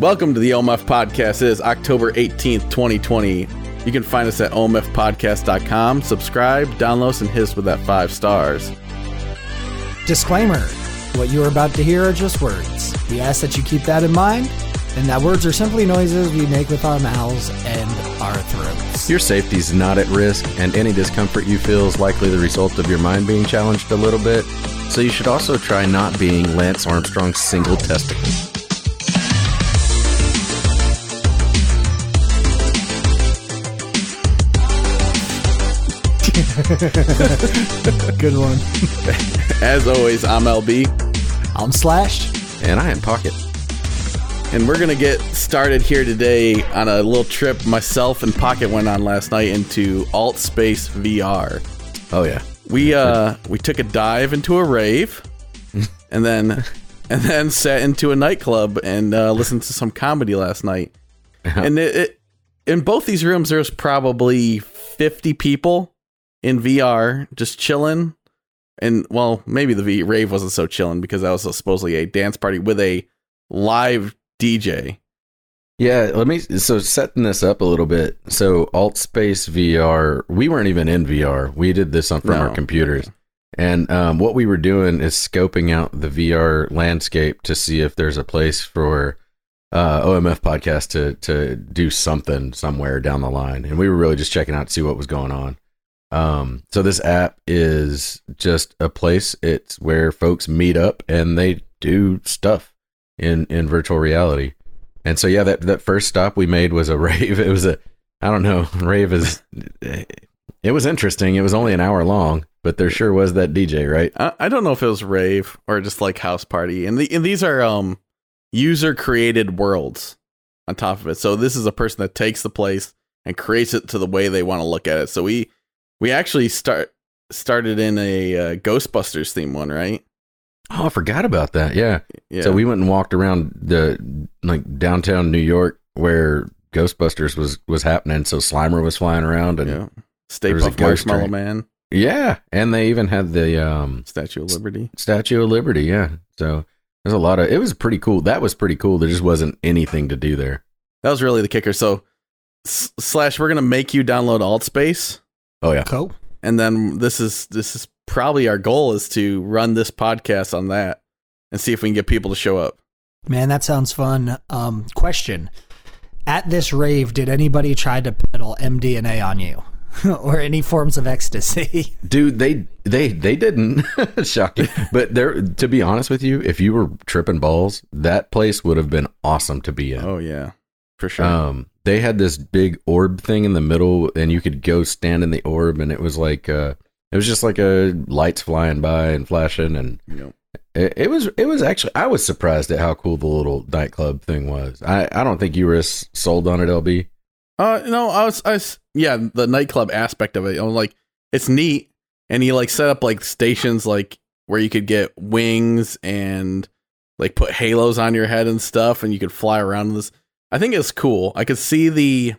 Welcome to the OMF podcast. It is October 18th, 2020. You can find us at omfpodcast.com. Subscribe, download us, and hit us with that five stars. Disclaimer What you are about to hear are just words. We ask that you keep that in mind, and that words are simply noises we make with our mouths and our throats. Your safety is not at risk, and any discomfort you feel is likely the result of your mind being challenged a little bit. So you should also try not being Lance Armstrong's single testicle. Good one. As always, I'm LB, I'm Slash. And I am Pocket. and we're going to get started here today on a little trip myself and Pocket went on last night into Alt Space VR. Oh yeah. We uh we took a dive into a rave and then and then sat into a nightclub and uh, listened to some comedy last night. And it, it in both these rooms there's probably 50 people in VR just chilling. And well, maybe the v- rave wasn't so chilling because that was supposedly a dance party with a live DJ. Yeah, let me so setting this up a little bit. So Alt Space VR, we weren't even in VR. We did this on from No. our computers. And um, what we were doing is scoping out the VR landscape to see if there's a place for uh, OMF podcast to to do something somewhere down the line. And we were really just checking out to see what was going on. Um, so this app is just a place. It's where folks meet up and they do stuff in in virtual reality. And so yeah, that that first stop we made was a rave. It was a I don't know, rave is it was interesting. It was only an hour long, but there sure was that DJ, right? I, I don't know if it was rave or just like house party. And, the, and these are um user created worlds on top of it. So this is a person that takes the place and creates it to the way they want to look at it. So we we actually start started in a uh, Ghostbusters theme one, right? Oh, I forgot about that. Yeah. Yeah. So we went and walked around the like downtown New York where Ghostbusters was was happening. So Slimer was flying around and yeah. Stay There was a Puft Marshmallow train. Man, Yeah, and they even had the um Statue of Liberty. Statue of Liberty. Yeah. So there's a lot of it was pretty cool. That was pretty cool. There just wasn't anything to do there. That was really the kicker. So s- slash, we're gonna make you download AltSpace. Oh yeah. Cool. and then this is this is probably our goal is to run this podcast on that and see if we can get people to show up. Man, that sounds fun. Um, question. At this rave, did anybody try to peddle MDMA on you? or any forms of ecstasy? Dude, they they they didn't. Shocking. But there to be honest with you, if you were tripping balls, that place would have been awesome to be in. Oh yeah, for sure. Um they had this big orb thing in the middle and you could go stand in the orb and it was like uh it was just like a lights flying by and flashing and know, it, it was it was actually I was surprised at how cool the little nightclub thing was. I I don't think you were as sold on it, LB. uh, no, I was, I was, yeah, the nightclub aspect of it. I was like, it's neat, and he like set up like stations like where you could get wings and like put halos on your head and stuff, and you could fly around this. I think it's cool. I could see the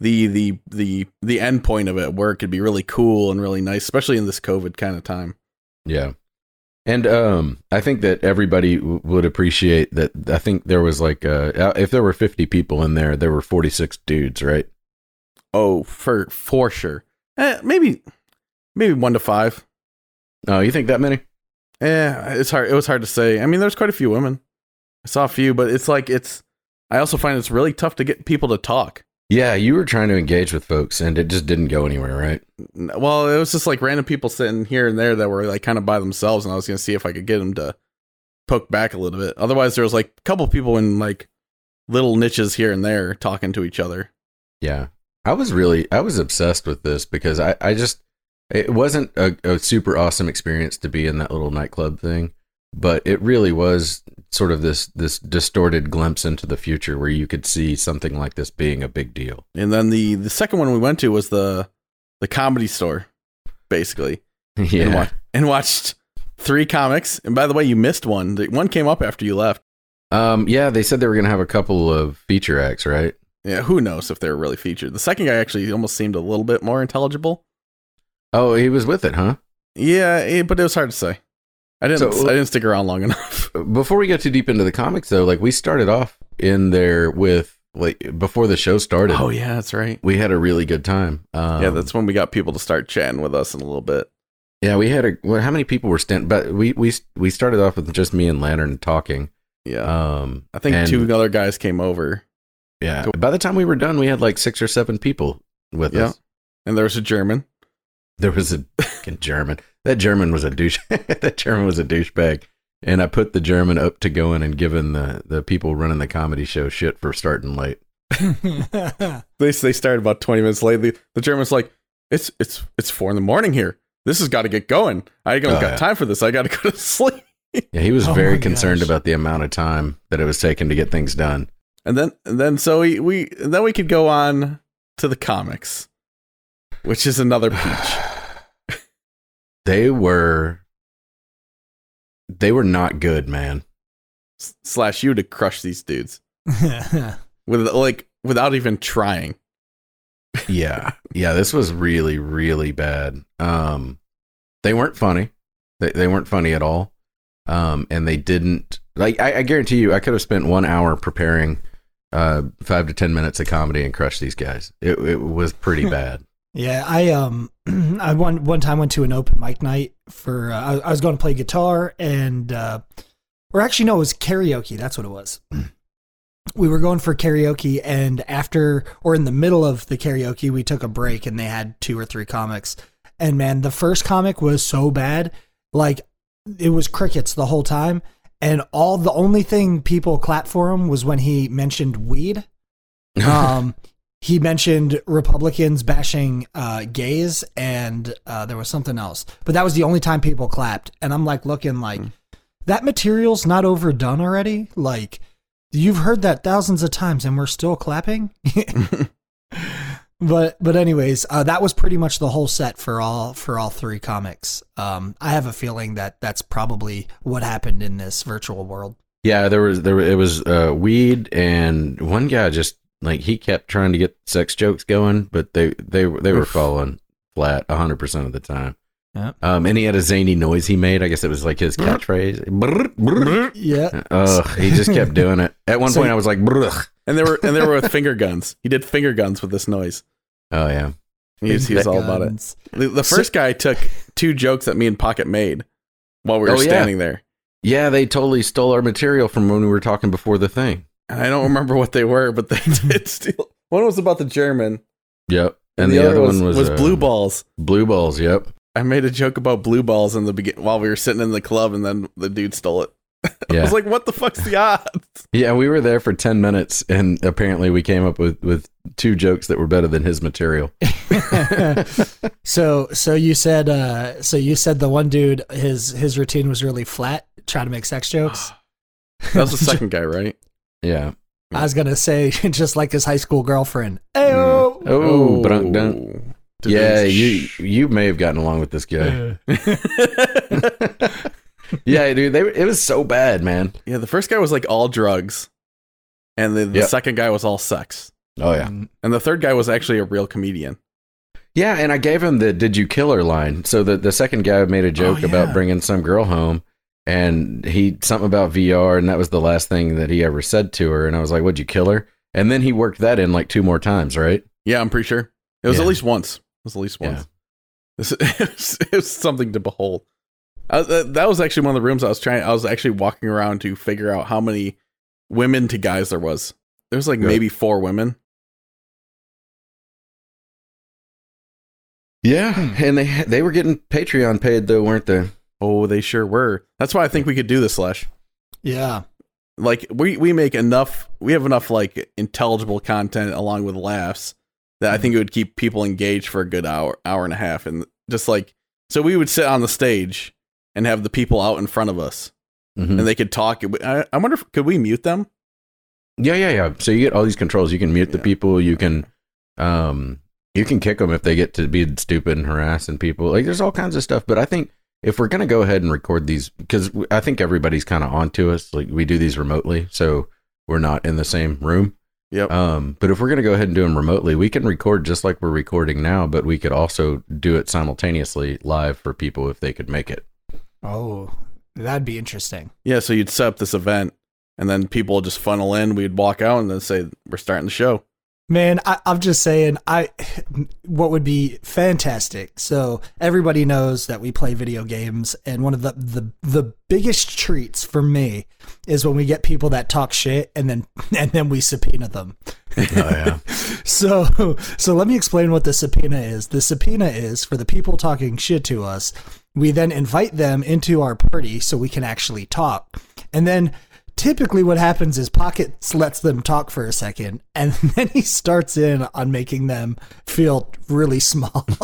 the the the the end point of it where it could be really cool and really nice, especially in this COVID kind of time. Yeah. And um, I think that everybody w- would appreciate that. I think there was like, uh, if there were 50 people in there, there were 46 dudes, right? Oh, for for sure. Eh, maybe maybe one to five. Oh, you think that many? Yeah, it's hard. It was hard to say. I mean, there's quite a few women. I saw a few, but it's like it's. I also find it's really tough to get people to talk. Yeah, you were trying to engage with folks, and it just didn't go anywhere, right? Well, it was just like random people sitting here and there that were like kind of by themselves, and I was gonna see if I could get them to poke back a little bit. Otherwise, there was like a couple people in like little niches here and there talking to each other. Yeah, I was really, I was obsessed with this because I, I just, it wasn't a, a super awesome experience to be in that little nightclub thing, but it really was sort of this this distorted glimpse into the future where you could see something like this being a big deal. And then the the second one we went to was the the comedy store, basically. and, yeah, wa- and watched three comics. And by the way, you missed one. The one came up after you left. um, yeah. They said they were gonna have a couple of feature acts, right? Yeah, who knows if they were really featured. The second guy actually almost seemed a little bit more intelligible. Oh, he was with it, huh? Yeah, eh, but it was hard to say. I didn't. So- I didn't stick around long enough. Before we get too deep into the comics, though, like we started off in there with like before the show started. Oh yeah, that's right. We had a really good time. Um, yeah, that's when we got people to start chatting with us in a little bit. yeah. We had a well, how many people were stand? But we we we started off with just me and Lantern talking. Yeah, Um, I think and- two other guys came over. Yeah. By the time we were done, we had like six or seven people with Yeah. us. And there was a German. There was a fucking German. That German was a douche. that German was a douchebag. And I put the German up to going and giving the, the people running the comedy show shit for starting late. They they started about twenty minutes late. The, the German's like, "It's it's it's four in the morning here. This has got to get going. I don't Oh, got yeah. time for this. I got to go to sleep." Yeah, he was Oh very concerned gosh. about the amount of time that it was taking to get things done. And then and then so we, we and then we could go on to the comics, which is another peach. they were they were not good, man. S- slash you to crush these dudes. With like without even trying. yeah. Yeah this was really really bad. Um they weren't funny. They, they weren't funny at all. Um and they didn't like I, I guarantee you i could have spent one hour preparing uh five to ten minutes of comedy and crushed these guys. It, it was pretty bad Yeah, I um, I one one time went to an open mic night for uh, I, I was going to play guitar and uh, or actually no, it was karaoke. That's what it was. We were going for karaoke, and after or in the middle of the karaoke, we took a break, and they had two or three comics. And man, the first comic was so bad, like it was crickets the whole time, and all the only thing people clapped for him was when he mentioned weed um, he mentioned Republicans bashing uh, gays, and uh, there was something else. But that was the only time people clapped. And I'm like looking like that material's not overdone already. Like you've heard that thousands of times, and we're still clapping. but but anyways, uh, that was pretty much the whole set for all for all three comics. Um, I have a feeling that that's probably what happened in this virtual world. yeah there was there it was uh weed and one guy just like he kept trying to get sex jokes going but they they they were Oof. falling flat 100% of the time Yep. um and he had a zany noise he made i guess it was like his catchphrase Brr, brr. Yeah. Ugh, he just kept doing it. At one So- point, I was like, "Brugh." And there were and they were with finger guns. He did finger guns with this noise. "Oh yeah, He was, he was all about it. Guns. The, the So- first guy took two jokes that me and Pocket made while we were Oh, yeah. standing there. yeah." They totally stole our material from when we were talking before the thing. And I don't remember what they were, but they did steal. One was about the German, Yep, and, the, other, one was, uh, blue balls. Blue balls. Yep. I made a joke about blue balls in the begin while we were sitting in the club, and then the dude stole it. I Yeah, was like, "What the fuck's the odds?" yeah. We were there for ten minutes, and apparently, we came up with with two jokes that were better than his material. so so you said uh so you said the one dude his his routine was really flat trying to make sex jokes That was the second guy, right? Yeah. i was gonna say just like his high school girlfriend Ayo! Oh, brunk dunk. Yeah, you you may have gotten along with this guy. yeah, dude. They it was so bad, man. yeah, the first guy was like all drugs, and the, the Yep. second guy was all sex, Oh yeah. Mm, and the third guy was actually a real comedian. Yeah, and I gave him the "Did you kill her?" line. So the the second guy made a joke Oh, about bringing some girl home, and he something about VR, and that was the last thing that he ever said to her. And I was like, "Would you kill her?" And then he worked that in like two more times, right? Yeah, I'm pretty sure it was Yeah. at least once. It was at least Yeah. once. This, it, was, it was something to behold. I, that, that was actually one of the rooms I was trying. I was actually walking around to figure out how many women to guys there was. There was like Good. maybe four women. Yeah, and they they were getting Patreon paid though, weren't they? Oh, they sure were. That's why I think we could do this, Slash. yeah Like we we make enough. We have enough like intelligible content along with laughs that I think it would keep people engaged for a good hour hour and a half, and just like so we would sit on the stage and have the people out in front of us, Mhm. and they could talk. I, I wonder if could we mute them? Yeah, yeah, yeah. So you get all these controls. You can mute the people. You can, um, you can kick them if they get to be stupid and harassing people. Like there's all kinds of stuff. But I think if we're gonna go ahead and record these, because I think everybody's kind of onto us. Like we do these remotely, so we're not in the same room. Yep. Um, but if we're gonna go ahead and do them remotely, we can record just like we're recording now. But we could also do it simultaneously live for people if they could make it. oh That'd be interesting. Yeah, so you'd set up this event, and then people would just funnel in. We'd walk out and then say, "We're starting the show." Man, I, I'm just saying, I what would be fantastic. So everybody knows that we play video games, and one of the the the biggest treats for me is when we get people that talk shit, and then and then we subpoena them. Oh yeah. So so let me explain what the subpoena is. The subpoena is for the people talking shit to us. We then invite them into our party so we can actually talk, and then typically what happens is pockets lets them talk for a second and then he starts in on making them feel really small.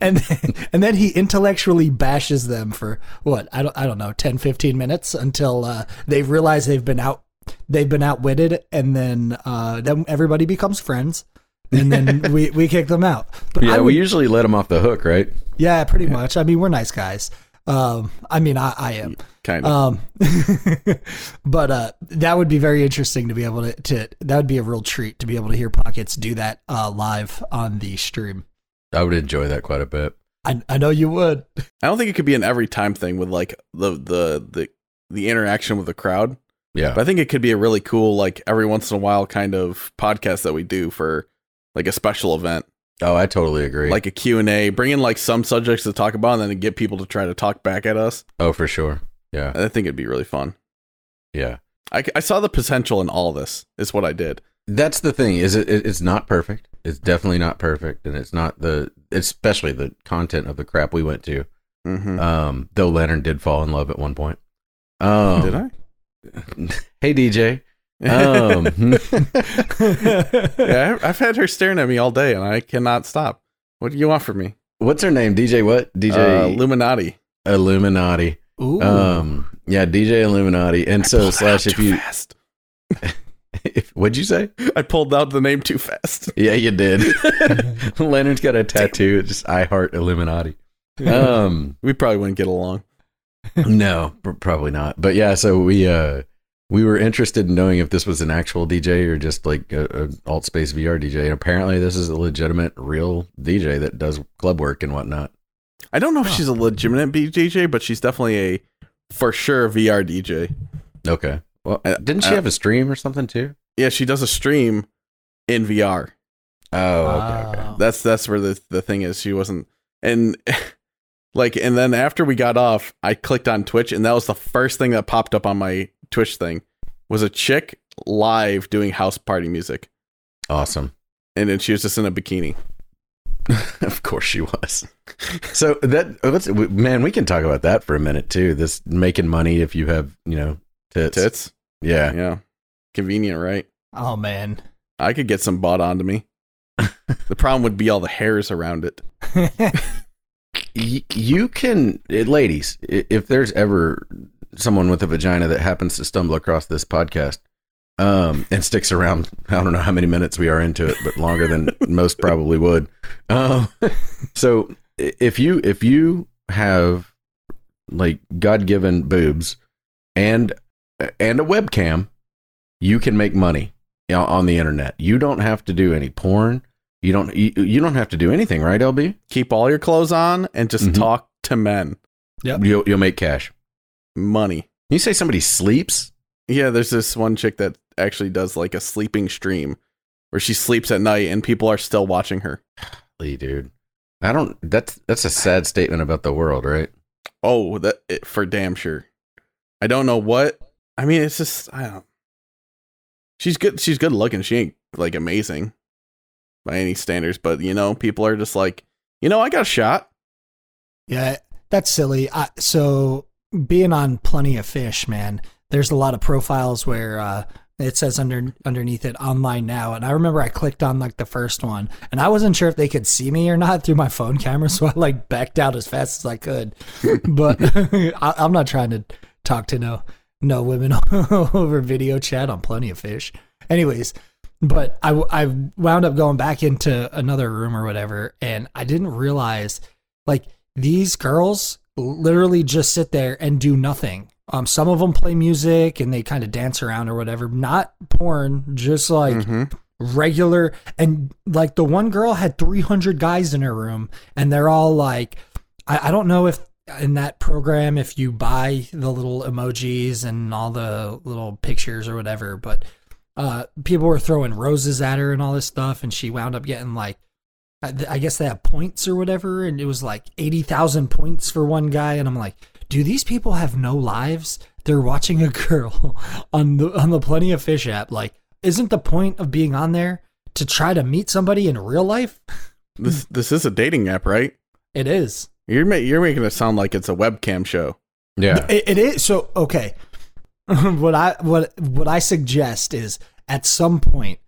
And then, and then he intellectually bashes them for what i don't i don't know 10 15 minutes until uh, they realize they've been out they've been outwitted and then uh, then everybody becomes friends and then we, we kick them out. But Yeah, I we usually let them off the hook, right? yeah pretty much. I mean we're nice guys um, i mean i, I am Kind of. um, but uh, that would be very interesting to be able to, to. That would be a real treat to be able to hear Pockets do that uh, live on the stream. I would enjoy that quite a bit. I, I know you would. I don't think it could be an every time thing with like the the the the interaction with the crowd. Yeah. But I think it could be a really cool, like every once in a while kind of podcast that we do for like a special event, Oh, I totally agree. like a Q and A, bring in like some subjects to talk about, and then get people to try to talk back at us. oh, for sure. Yeah. I think it'd be really fun. Yeah. I, I saw the potential in all this. Is what I did. That's the thing. Is it? it- It's not perfect. It's definitely not perfect, and it's not the, especially the content of the crap we went to. Mm-hmm. Um, though Leonard did fall in love at one point. Um, did I? Hey DJ. Um, yeah, I- I've had her staring at me all day, and I cannot stop. What do you want from me? what's her name? DJ what? Uh, DJ Illuminati. Illuminati. Ooh. Um, yeah, DJ Illuminati. And I so slash if you, fast. if, what'd you say? I pulled out the name too fast. Yeah, you did. Leonard's got a tattoo. It's just I heart Illuminati. Um, We probably wouldn't get along. no, pr- probably not. But yeah, so we uh we were interested in knowing if this was an actual DJ or just like a, a alt space VR DJ. And apparently, this is a legitimate, real DJ that does club work and whatnot. I don't know if Huh. she's a legitimate DJ, but she's definitely a for sure VR DJ. Okay. Well, Uh, didn't she uh, have a stream or something too? Yeah, she does a stream in VR. Oh, okay, okay. Wow. That's that's where the the thing is. She wasn't and like and then after we got off, I clicked on Twitch and that was the first thing that popped up on my Twitch thing was a chick live doing house party music. Awesome. And then she was just in a bikini. of course she was. So that let's man, we can talk about that for a minute too. This making money if you have you know tits. Tits. Yeah. Yeah. Convenient, right? oh man. I could get some bought onto me. the problem would be all the hairs around it. You can, eh, ladies, if there's ever someone with a vagina that happens to stumble across this podcast um, and sticks around, I don't know how many minutes we are into it, but longer than most probably would. Um, so if you if you have like God given boobs and and a webcam, you can make money on the internet. You don't have to do any porn. You don't you, you don't have to do anything, right, LB? Keep all your clothes on and just Mhm. talk to men. You'll you'll make cash. Money. You say somebody sleeps? Yeah, there's this one chick that actually does like a sleeping stream where she sleeps at night and people are still watching her. Lee, dude. I don't. That's that's a sad statement about the world, right? Oh, that it, for damn sure. I don't know what. I mean, it's just I don't. She's good. She's good looking. She ain't like amazing by any standards, but you know, people are just like, you know, I got a shot. Yeah, that's silly. I, so being on Plenty of Fish, man, there's a lot of profiles where uh, it says under underneath it online now, and I remember I clicked on like the first one, and I wasn't sure if they could see me or not through my phone camera, so I like backed out as fast as I could. but I, I'm not trying to talk to no no women over video chat on Plenty of Fish. Anyways, but I, I wound up going back into another room or whatever, and I didn't realize like these girls literally just sit there and do nothing. Um, some of them play music and they kind of dance around or whatever. Not porn, just like Mhm. regular. And like the one girl had 300 guys in her room, and they're all like, I, I don't know if in that program if you buy the little emojis and all the little pictures or whatever. But uh, people were throwing roses at her and all this stuff, and she wound up getting like, I I guess they have points or whatever, and it was like eighty thousand points for one guy, and I'm like, do these people have no lives? They're watching a girl on the on the Plenty of Fish app. Like, isn't the point of being on there to try to meet somebody in real life? This this is a dating app, right? It is. You're ma- you're making it sound like it's a webcam show. Yeah. It, it is so okay. what I what what I suggest is at some point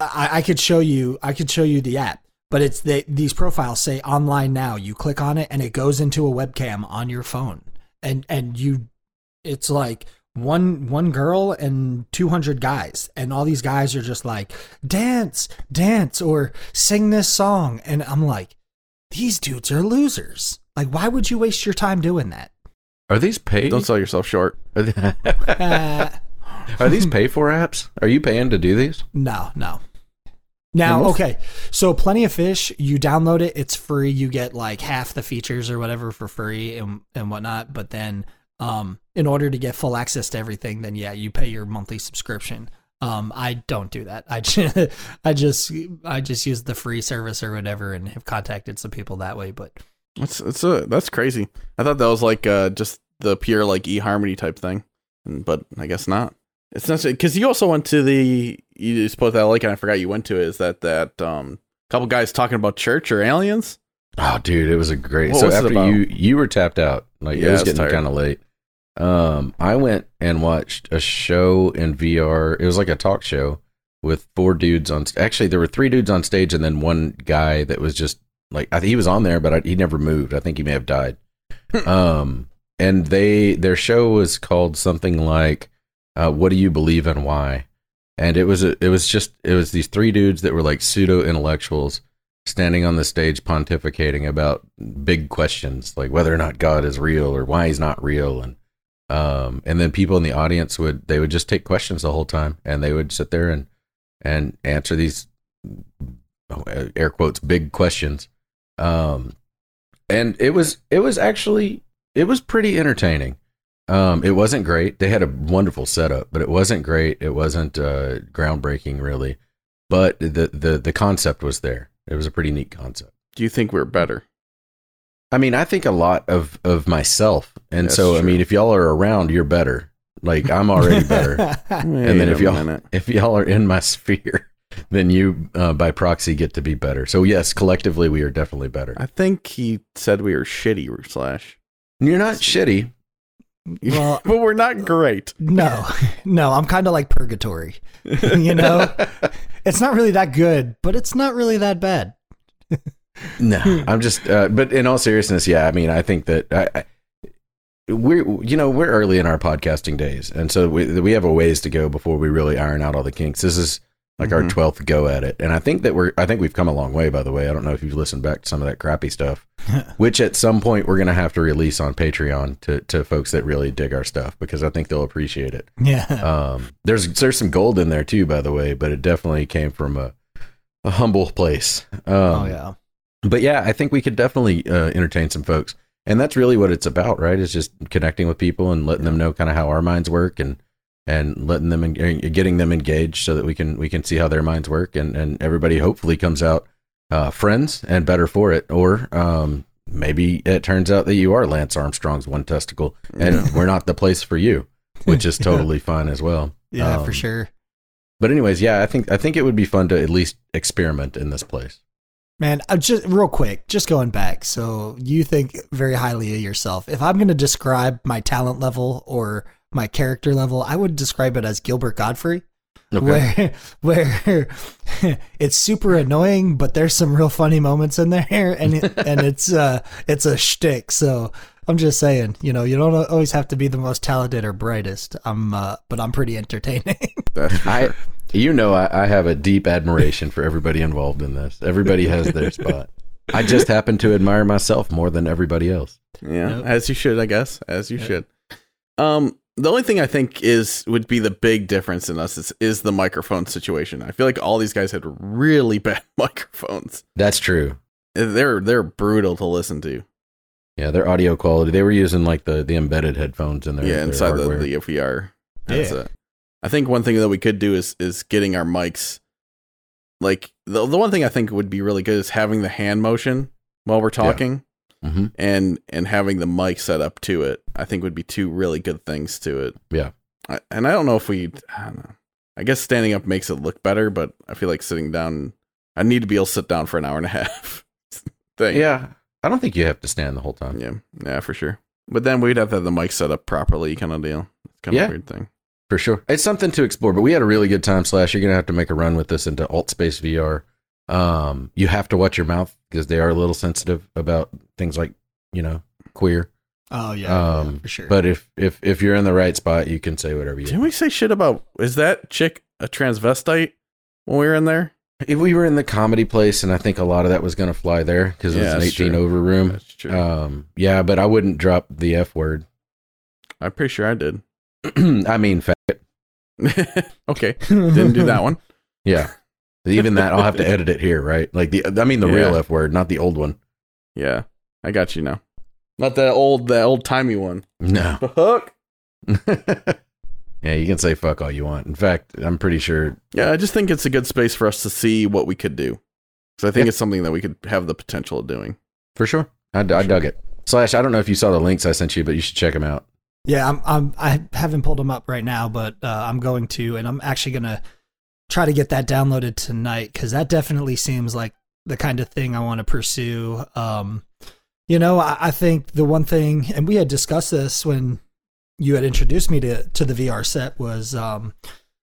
I, I could show you I could show you the app, but it's the, these profiles say online now. You click on it and it goes into a webcam on your phone, and and you it's like one one girl and 200 guys. And all these guys are just like dance dance or sing this song. And i'm like these dudes are losers. Like why would you waste your time doing that Are these paid? Don't sell yourself short. Are, they- uh, are these pay for apps? Are you paying to do these? no no. Now most- okay. So plenty of fish you download it. It's free. You get like half the features or whatever for free and, and whatnot. But then um in order to get full access to everything then yeah you pay your monthly subscription. Um i don't do that. I just i just i just use the free service or whatever and have contacted some people that way. But That's it's a that's crazy. I thought that was like uh, just the pure like eHarmony type thing, but I guess not. It's not because you also went to the you spoke that like and I forgot you went to it. Is that that um couple guys talking about church or aliens? Oh, dude, it was a great. What so after you you were tapped out, like Yeah, it was was getting kind of late. Um, I went and watched a show in VR. It was like a talk show with four dudes on. Actually, there were three dudes on stage, and then one guy that was just like I think he was on there, but I, he never moved. I think he may have died. um, and they their show was called something like uh, "What do you believe and why?" And it was a, it was just it was these three dudes that were like pseudo intellectuals standing on the stage pontificating about big questions like whether or not God is real or why he's not real and um and then people in the audience would they would just take questions the whole time and they would sit there and and answer these oh, air quotes big questions um and it was it was actually it was pretty entertaining um it wasn't great they had a wonderful setup but it wasn't great it wasn't uh groundbreaking really but the the the concept was there it was a pretty neat concept Do you think we're better? I mean, I think a lot of of myself, and That's so I mean, if y'all are around, you're better. Like I'm already better. and then if y'all minute. if y'all are in my sphere, then you uh, by proxy get to be better. So yes, collectively we are definitely better. I think he said we were shitty slash. You're not shitty. well but we're not great. no no i'm kind of like purgatory you know it's not really that good but it's not really that bad No, I'm just. Uh, but in all seriousness, yeah. I mean, I think that I, I, we're you know we're early in our podcasting days, and so we we have a ways to go before we really iron out all the kinks. This is like our Mhm. twelfth go at it, and I think that we're. I think we've come a long way. By the way, I don't know if you've listened back to some of that crappy stuff, which at some point we're gonna have to release on Patreon to to folks that really dig our stuff because I think they'll appreciate it. yeah Um, there's there's some gold in there too, by the way, but it definitely came from a a humble place. Um, oh yeah but yeah, I think we could definitely uh, entertain some folks, and that's really what it's about, right? Is just connecting with people and letting them know kind of how our minds work, and and letting them en- getting them engaged so that we can we can see how their minds work, and and everybody hopefully comes out uh, friends and better for it, or um, maybe it turns out that you are Lance Armstrong's one testicle, and Yeah. we're not the place for you, which is totally fine as well. yeah Um, for sure But anyways, yeah, I think I think it would be fun to at least experiment in this place. Man, uh, just real quick, just going back. So you think very highly of yourself. If I'm going to describe my talent level or my character level, I would describe it as Gilbert Gottfried, where where it's super annoying, but there's some real funny moments in there, and it, and it's uh it's a shtick. So I'm just saying, you know, you don't always have to be the most talented or brightest. I'm, uh, but I'm pretty entertaining. I, you know, I, I have a deep admiration for everybody involved in this. Everybody has their spot. I just happen to admire myself more than everybody else. Yeah, Yep. as you should, I guess. As you Yep. should. Um, the only thing I think is would be the big difference in us is, is the microphone situation. I feel like all these guys had really bad microphones. That's true. Eh, they're they're brutal to listen to. Yeah, their audio quality. They were using like the the embedded headphones in there. yeah, inside the, the VR headset. I think one thing that we could do is is getting our mics. Like the the one thing I think would be really good is having the hand motion while we're talking, hmm and and having the mic set up to it. I think would be two really good things to it. Yeah. I, and I don't know if we. I don't know. I guess standing up makes it look better, but I feel like sitting down. I need to be able to sit down for an hour and a half. thing. Yeah, I don't think you have to stand the whole time. Yeah, yeah, for sure. But then we'd have to have the mic set up properly, kind of deal. It's kind of Yeah. a weird thing. For sure. It's something to explore, but we had a really good time. Slash, you're going to have to make a run with this into Alt Space VR. Um, you have to watch your mouth because they are a little sensitive about things like, you know, queer. Oh yeah, Um, for sure. But if, if, if you're in the right spot, you can say whatever you Didn't we say shit about? Is that chick a transvestite when we were in there? If we were in the comedy place, and I think a lot of that was going to fly there because Yeah, it's an 18 true. over room. That's true. Um, yeah, but I wouldn't drop the F word. I'm pretty sure I did. I mean, faggot. okay, didn't do that one. Yeah. Even that, I'll have to edit it here, right? Like the, I mean, the real Yeah. F word, not the old one. Yeah, I got you now. Not the old, the old timey one. No. The hook. yeah, you can say fuck all you want. In fact, I'm pretty sure. Yeah, I just think it's a good space for us to see what we could do. So I think Yeah. it's something that we could have the potential of doing. For sure. I, I dug it. Slash, I don't know if you saw the links I sent you, but you should check them out. Yeah, I'm, I'm I haven't pulled them up right now, but uh, I'm going to, and I'm actually gonna try to get that downloaded tonight because that definitely seems like the kind of thing I want to pursue. Um, you know, I, I think the one thing, and we had discussed this when you had introduced me to to the VR set was um,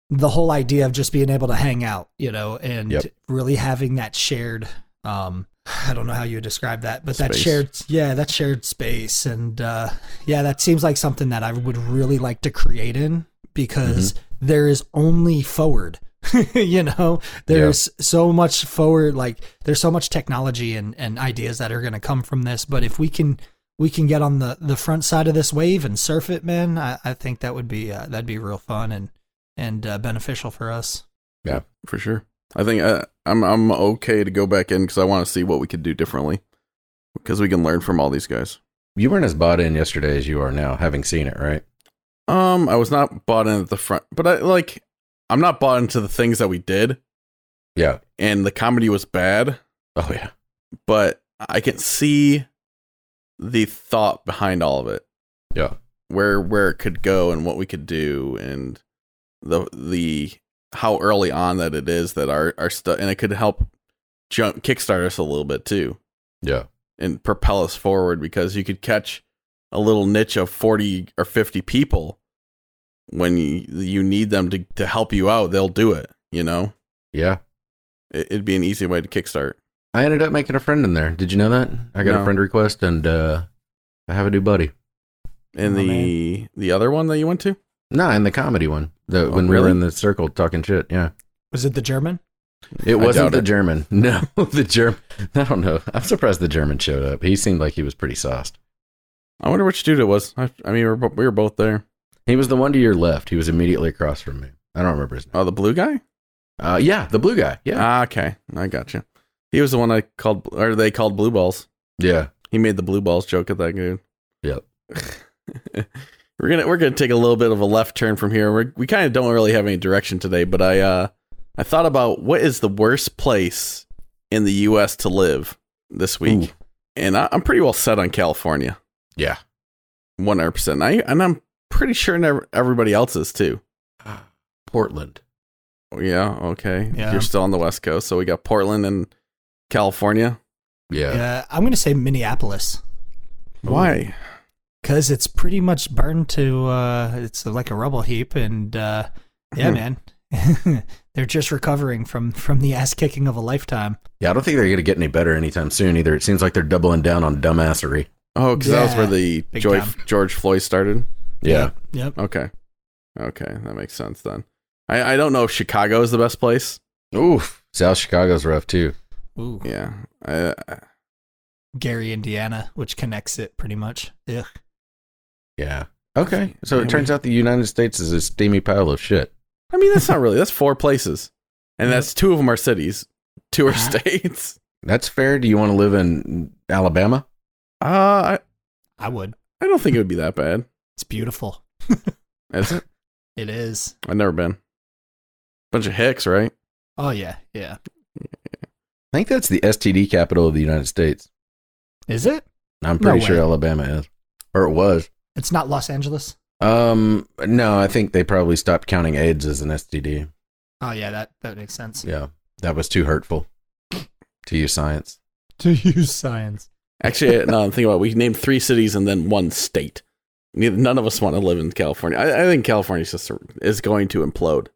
the whole idea of just being able to hang out, you know, and Yep. really having that shared. Um, I don't know how you would describe that, but that shared, yeah, that shared space, and uh, yeah, that seems like something that I would really like to create in because there is only forward. you know, there's so much forward, like there's so much technology and, and ideas that are going to come from this. But if we can, we can get on the, the front side of this wave and surf it, man. I, I think that would be uh, that'd be real fun and and uh, beneficial for us. Yeah, for sure. I think uh, I'm I'm okay to go back in because I want to see what we could do differently because we can learn from all these guys. You weren't as bought in yesterday as you are now, having seen it, right? Um, I was not bought in at the front, but I like I'm not bought into the things that we did, Yeah. and the comedy was bad, Oh, yeah. but I can see the thought behind all of it, Yeah. where where it could go and what we could do, and the the how early on that it is that our our stuff, and it could help jump kickstart us a little bit too. Yeah. and propel us forward because you could catch a little niche of 40 or 50 people when you, you need them to, to help you out they'll do it you know Yeah. it, it'd be an easy way to kickstart I ended up making a friend in there. Did you know that? I got No. a friend request and uh, I have a new buddy. and Oh, the the other one that you went to No, in the comedy one. The, Oh, when we were in the circle talking shit. Yeah. Was it the German? It I wasn't the it. German. No, the German. I don't know. I'm surprised the German showed up. He seemed like he was pretty sauced. i wonder which dude it was i, I mean we were, we were both there He was the one to your left. He was immediately across from me. I don't remember his name. oh the blue guy Uh, yeah, the blue guy. Yeah. ah, okay i got you he was the one i called or they called blue balls yeah. he made the blue balls joke at that dude Yep. we're gonna we're gonna take a little bit of a left turn from here. We're, we kind of don't really have any direction today, but I uh I thought about what is the worst place in the U.S. to live this week, Ooh. and I, I'm pretty well set on California, Yeah. one hundred percent. I and I'm pretty sure never, everybody else is too. Portland. Yeah, okay. Yeah. You're still on the West Coast, so we got Portland and California. Yeah. Yeah, I'm going to say Minneapolis Why? because it's pretty much burned to. Uh, it's like a rubble heap, and uh, yeah, Hmm. man, they're just recovering from from the ass kicking of a lifetime. Yeah, I don't think they're going to get any better anytime soon either. It seems like they're doubling down on dumbassery. Oh, because that was where the Joy. George Floyd started. Yeah. Yep. Okay. Okay, that makes sense then. I, I don't know if Chicago is the best place. Oof. South Chicago's rough too. Ooh, Yeah. I, I- Gary, Indiana, which connects it pretty much. Ugh. Yeah. Okay. So Yeah, it turns out the United States is a steamy pile of shit. I mean, that's not really. That's four places, and that's two of them are cities, two are states. That's fair. Do you want to live in Alabama? Uh, I I would. I don't think it would be that bad. It's beautiful. Is it? It is. I've never been. Bunch of hicks, right? Oh yeah, yeah. I think that's the STD capital of the United States. Is it? I'm No pretty sure. Alabama is, or it was. It's not Los Angeles. Um, no, I think they probably stopped counting AIDS as an STD. Oh yeah, that that makes sense. Yeah, that was too hurtful to use science. To use science. Actually, no, I'm thinking about it. we named three cities and then one state. Neither- None of us want to live in California. I, I think California is just is going to implode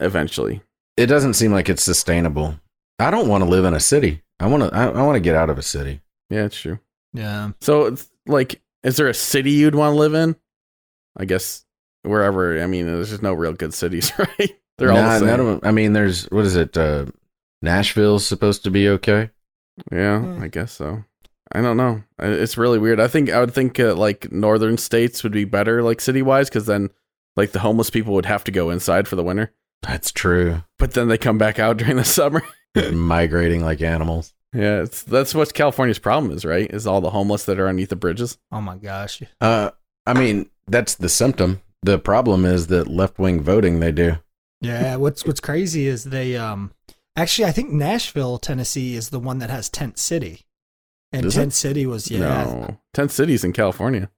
eventually. It doesn't seem like it's sustainable. I don't want to live in a city. I want to. I, I want to get out of a city. Yeah, it's true. Yeah. So it's like, is there a city you'd want to live in? I guess wherever. I mean, there's just no real good cities, right? They're all Nah, the same. none of them- I mean, there's what is it? Uh, Nashville's supposed to be okay. Yeah, Hmm. I guess so. I don't know. It's really weird. I think I would think uh, like northern states would be better, like city wise, because then like the homeless people would have to go inside for the winter, That's true. but then they come back out during the summer. Migrating like animals. yeah, it's that's what California's problem is, right? Is all the homeless that are underneath the bridges. Oh my gosh. Uh, I mean, that's the symptom. The problem is that left wing voting they do. Yeah. What's What's crazy is they um actually I think Nashville, Tennessee, is the one that has Tent City, and Is it? Tent City was yeah. No, tent cities in California.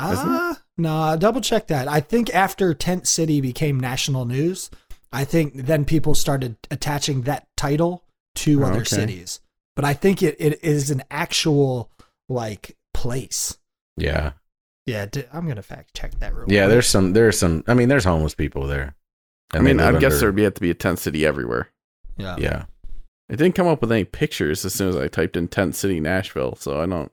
isn't it? Ah, no, double check that. I think after Tent City became national news, I think then people started attaching that title to Oh, other okay. cities. But I think it, it is an actual like place. Yeah, Yeah, d- I'm gonna fact check that real yeah. quick. There's some. There's some. I mean, there's homeless people there. I And mean, I guess under- there'd be have to be a tent city everywhere. yeah. Yeah, It didn't come up with any pictures as soon as I typed in tent city Nashville, so I don't.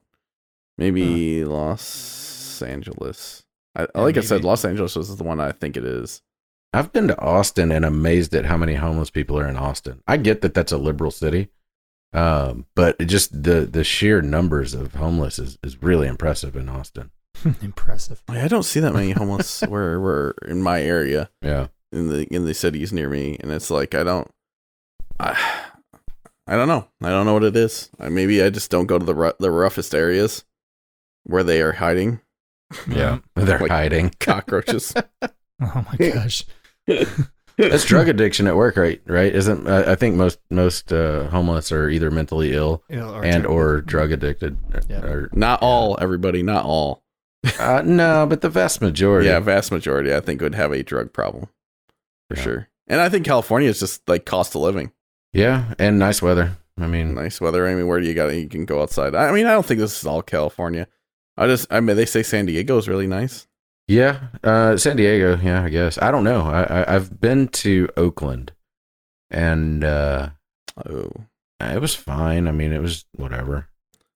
Maybe Los Angeles. I, Yeah, like I said. Los Angeles is the one I think it is. I've been to Austin and amazed at how many homeless people are in Austin. I get that that's a liberal city, um, but just the the sheer numbers of homeless is, is really impressive in Austin. Impressive. I don't see that many homeless where we're in my area Yeah, in the in the cities near me, and it's like I don't. I, I don't know. I don't know what it is. I, maybe I just don't go to the ru- the roughest areas where they are hiding yeah, they're Like- hiding. cockroaches. Oh my gosh. That's drug addiction at work, right? Right? Isn't I I think most most uh, homeless are either mentally ill You know, and or drug addicted. Yeah. Or, not all, everybody, not all. uh, no, but the vast majority. Yeah, vast majority I think would have a drug problem for Yeah. sure. And I think California is just like cost of living. Yeah, and nice weather. I mean, Nice weather. I mean, where do you got? You can go outside. I mean, I don't think this is all California. I just, I mean, they say San Diego is really nice. yeah, uh, San Diego. Yeah, I guess I don't know. I, I I've been to Oakland, and uh, Oh, it was fine. I mean, it was whatever.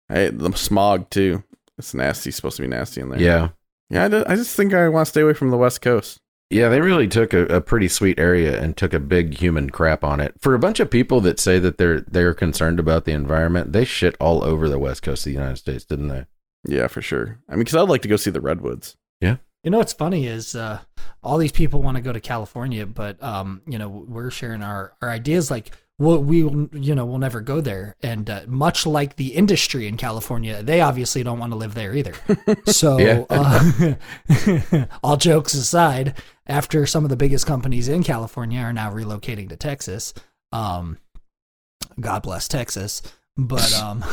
I, the smog too. It's nasty. It's supposed to be nasty in there. Yeah, yeah. I, I just think I want to stay away from the West Coast. Yeah, they really took a, a pretty sweet area and took a big human crap on it. For a bunch of people that say that they're they're concerned about the environment, they shit all over the west coast of the United States, didn't they? Yeah, for sure. I mean, because I'd like to go see the redwoods. Yeah. You know what's funny is uh, all these people want to go to California, but um, you know we're sharing our, our ideas like we'll, we will you know we'll never go there, and uh, much like the industry in California, they obviously don't want to live there either. So, uh, all jokes aside, after some of the biggest companies in California are now relocating to Texas, um, God bless Texas. But um,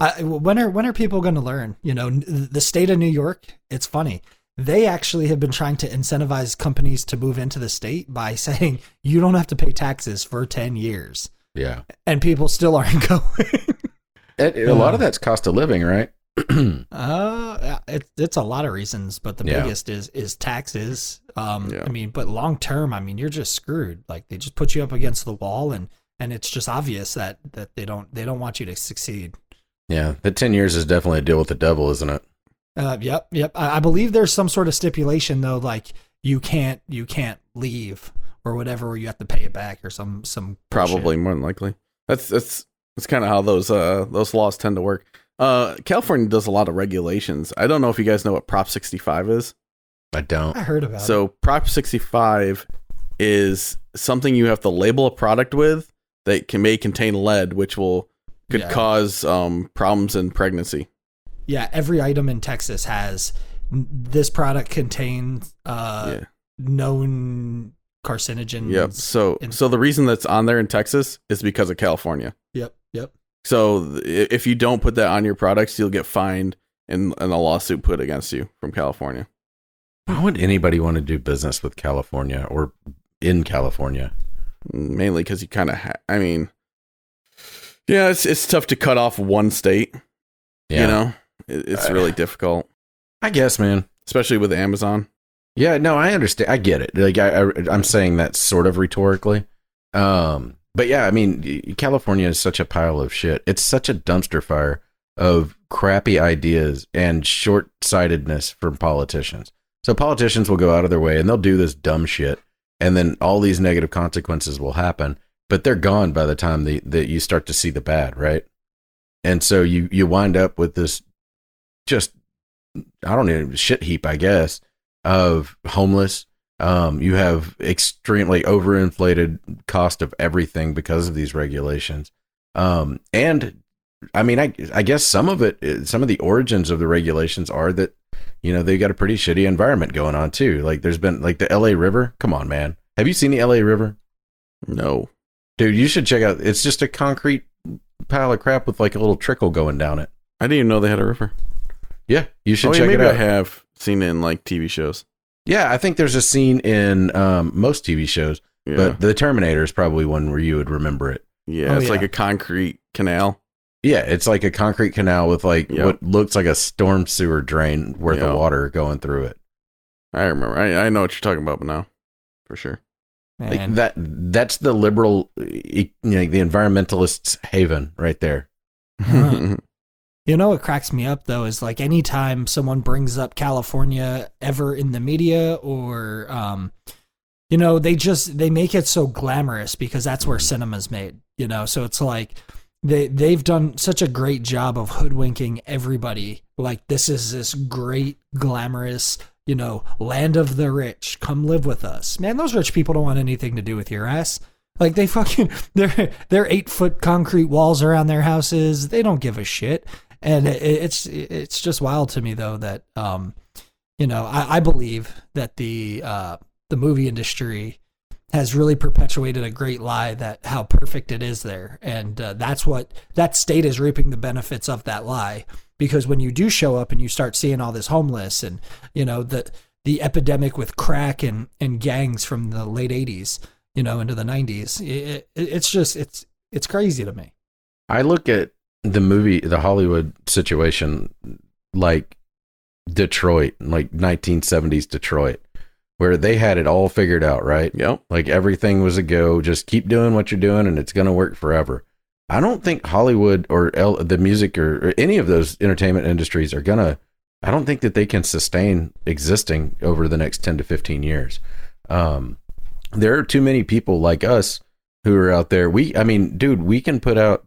I, when are when are people going to learn? You know, the state of New York. It's funny. They actually have been trying to incentivize companies to move into the state by saying you don't have to pay taxes for ten years, Yeah, and people still aren't going. It- it- a lot of that's cost of living, right? Uh, it, it's a lot of reasons, but the Yeah. biggest is is taxes. Um, Yeah. I mean, but long term, I mean, you're just screwed. Like they just put you up against the wall, and and it's just obvious that that they don't they don't want you to succeed. yeah, the ten years is definitely a deal with the devil, isn't it? Uh, yep, yep. I, I believe there's some sort of stipulation though, like you can't you can't leave or whatever, or you have to pay it back or some some bullshit. Probably more than likely. That's that's that's kind of how those uh those laws tend to work. Uh, California does a lot of regulations. I don't know if you guys know what Prop 65 is. I don't. I heard about it. So Prop 65 is something you have to label a product with that can may contain lead, which will could Yeah. cause um problems in pregnancy. Yeah, every item in Texas has this product contains uh, yeah. known carcinogen. Yep. So in- so the reason that's on there in Texas is because of California. Yep. Yep. So th- if you don't put that on your products, you'll get fined and, and a lawsuit put against you from California. Why would anybody want to do business with California or in California? Mainly because you kind of, ha- I mean, yeah, it's it's tough to cut off one state. Yeah. You know, it, it's Uh, really difficult, I guess, man. especially with Amazon. Yeah, no, I understand. I get it. Like I, I I'm saying that sort of rhetorically. Um, but yeah, I mean, California is such a pile of shit. It's such a dumpster fire of crappy ideas and short-sightedness from politicians. So politicians will go out of their way and they'll do this dumb shit, and then all these negative consequences will happen. But they're gone by the time the, that you start to see the bad, right? And so you you wind up with this just I don't know shit heap, I guess, of homeless. Um, you have extremely overinflated cost of everything because of these regulations. Um, and I mean, I, I guess some of it, some of the origins of the regulations are that, you know, they got a pretty shitty environment going on too. Like there's been like the LA River. Come on, man. Have you seen the LA River? No, Dude, you should check out. It's just a concrete pile of crap with like a little trickle going down it. I didn't even know they had a river. Yeah, you should Oh, yeah, check it out. maybe I have seen it in like TV shows. yeah, I think there's a scene in um, most TV shows, Yeah, but The Terminator is probably one where you would remember it. yeah, Oh, it's like a concrete canal. Yeah, it's like a concrete canal with like Yep. what looks like a storm sewer drain worth Yep. of water going through it. I remember. I, I know what you're talking about now, for sure. Like that that's the liberal e- you know, the environmentalists haven right there. You know what cracks me up though is like anytime someone brings up California ever in the media or um you know they just they make it so glamorous because that's where cinema's made, you know. So it's like they they've done such a great job of hoodwinking everybody. Like this is this great glamorous, you know, land of the rich. Come live with us. Man, those rich people don't want anything to do with your ass. Like they fucking they're they're eight foot concrete walls around their houses. They don't give a shit, and it, it's it's just wild to me though that um you know I, I believe that the uh the movie industry has really perpetuated a great lie that how perfect it is there, and uh, that's what that state is reaping the benefits of that lie. Because when you do show up and you start seeing all this homeless and you know the the epidemic with crack and and gangs from the late 80s you know into the 90s it, it, it's just it's it's crazy to me. I look at the movie the Hollywood situation like Detroit, like 1970s Detroit, where they had it all figured out, right? yep. Like everything was a go. Just keep doing what you're doing, and it's going to work forever. I don't think Hollywood or L, the music or, or any of those entertainment industries are going to. I don't think that they can sustain existing over the next 10 to 15 years. Um, there are too many people like us who are out there. We, I mean, dude, we can put out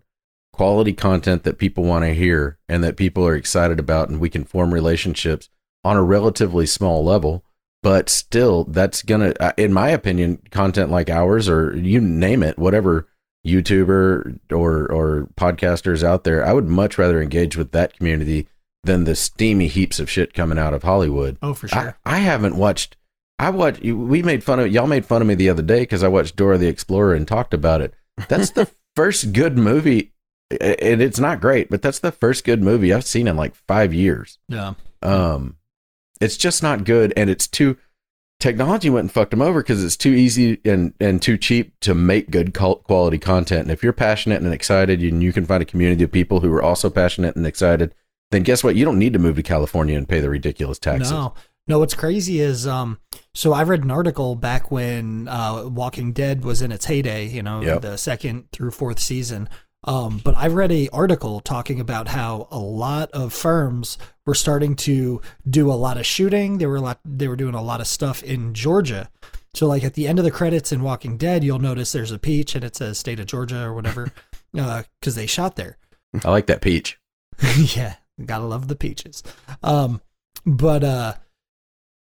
quality content that people want to hear and that people are excited about, and we can form relationships on a relatively small level but still that's gonna uh, in my opinion content like ours or you name it whatever youtuber or or podcasters out there i would much rather engage with that community than the steamy heaps of shit coming out of hollywood. Oh for I, I haven't watched i watched we made fun of y'all made fun of me the other day because i watched dora the explorer and talked about it. That's the first good movie and it's not great but that's the first good movie i've seen in like five years yeah um, it's just not good, and it's too. Technology went and fucked them over because it's too easy and and too cheap to make good cult quality content. And if you're passionate and excited, and you can find a community of people who are also passionate and excited, then guess what? You don't need to move to California and pay the ridiculous taxes. No, no. What's crazy is, um, so I read an article back when uh, Walking Dead was in its heyday. You know, Yep. the second through fourth season. Um, but I read a article talking about how a lot of firms were starting to do a lot of shooting. They were a lot. They were doing a lot of stuff in Georgia. So, like at the end of the credits in Walking Dead, you'll notice there's a peach and it says "State of Georgia" or whatever, because they shot there. I like that peach. yeah, gotta love the peaches. Um, but uh,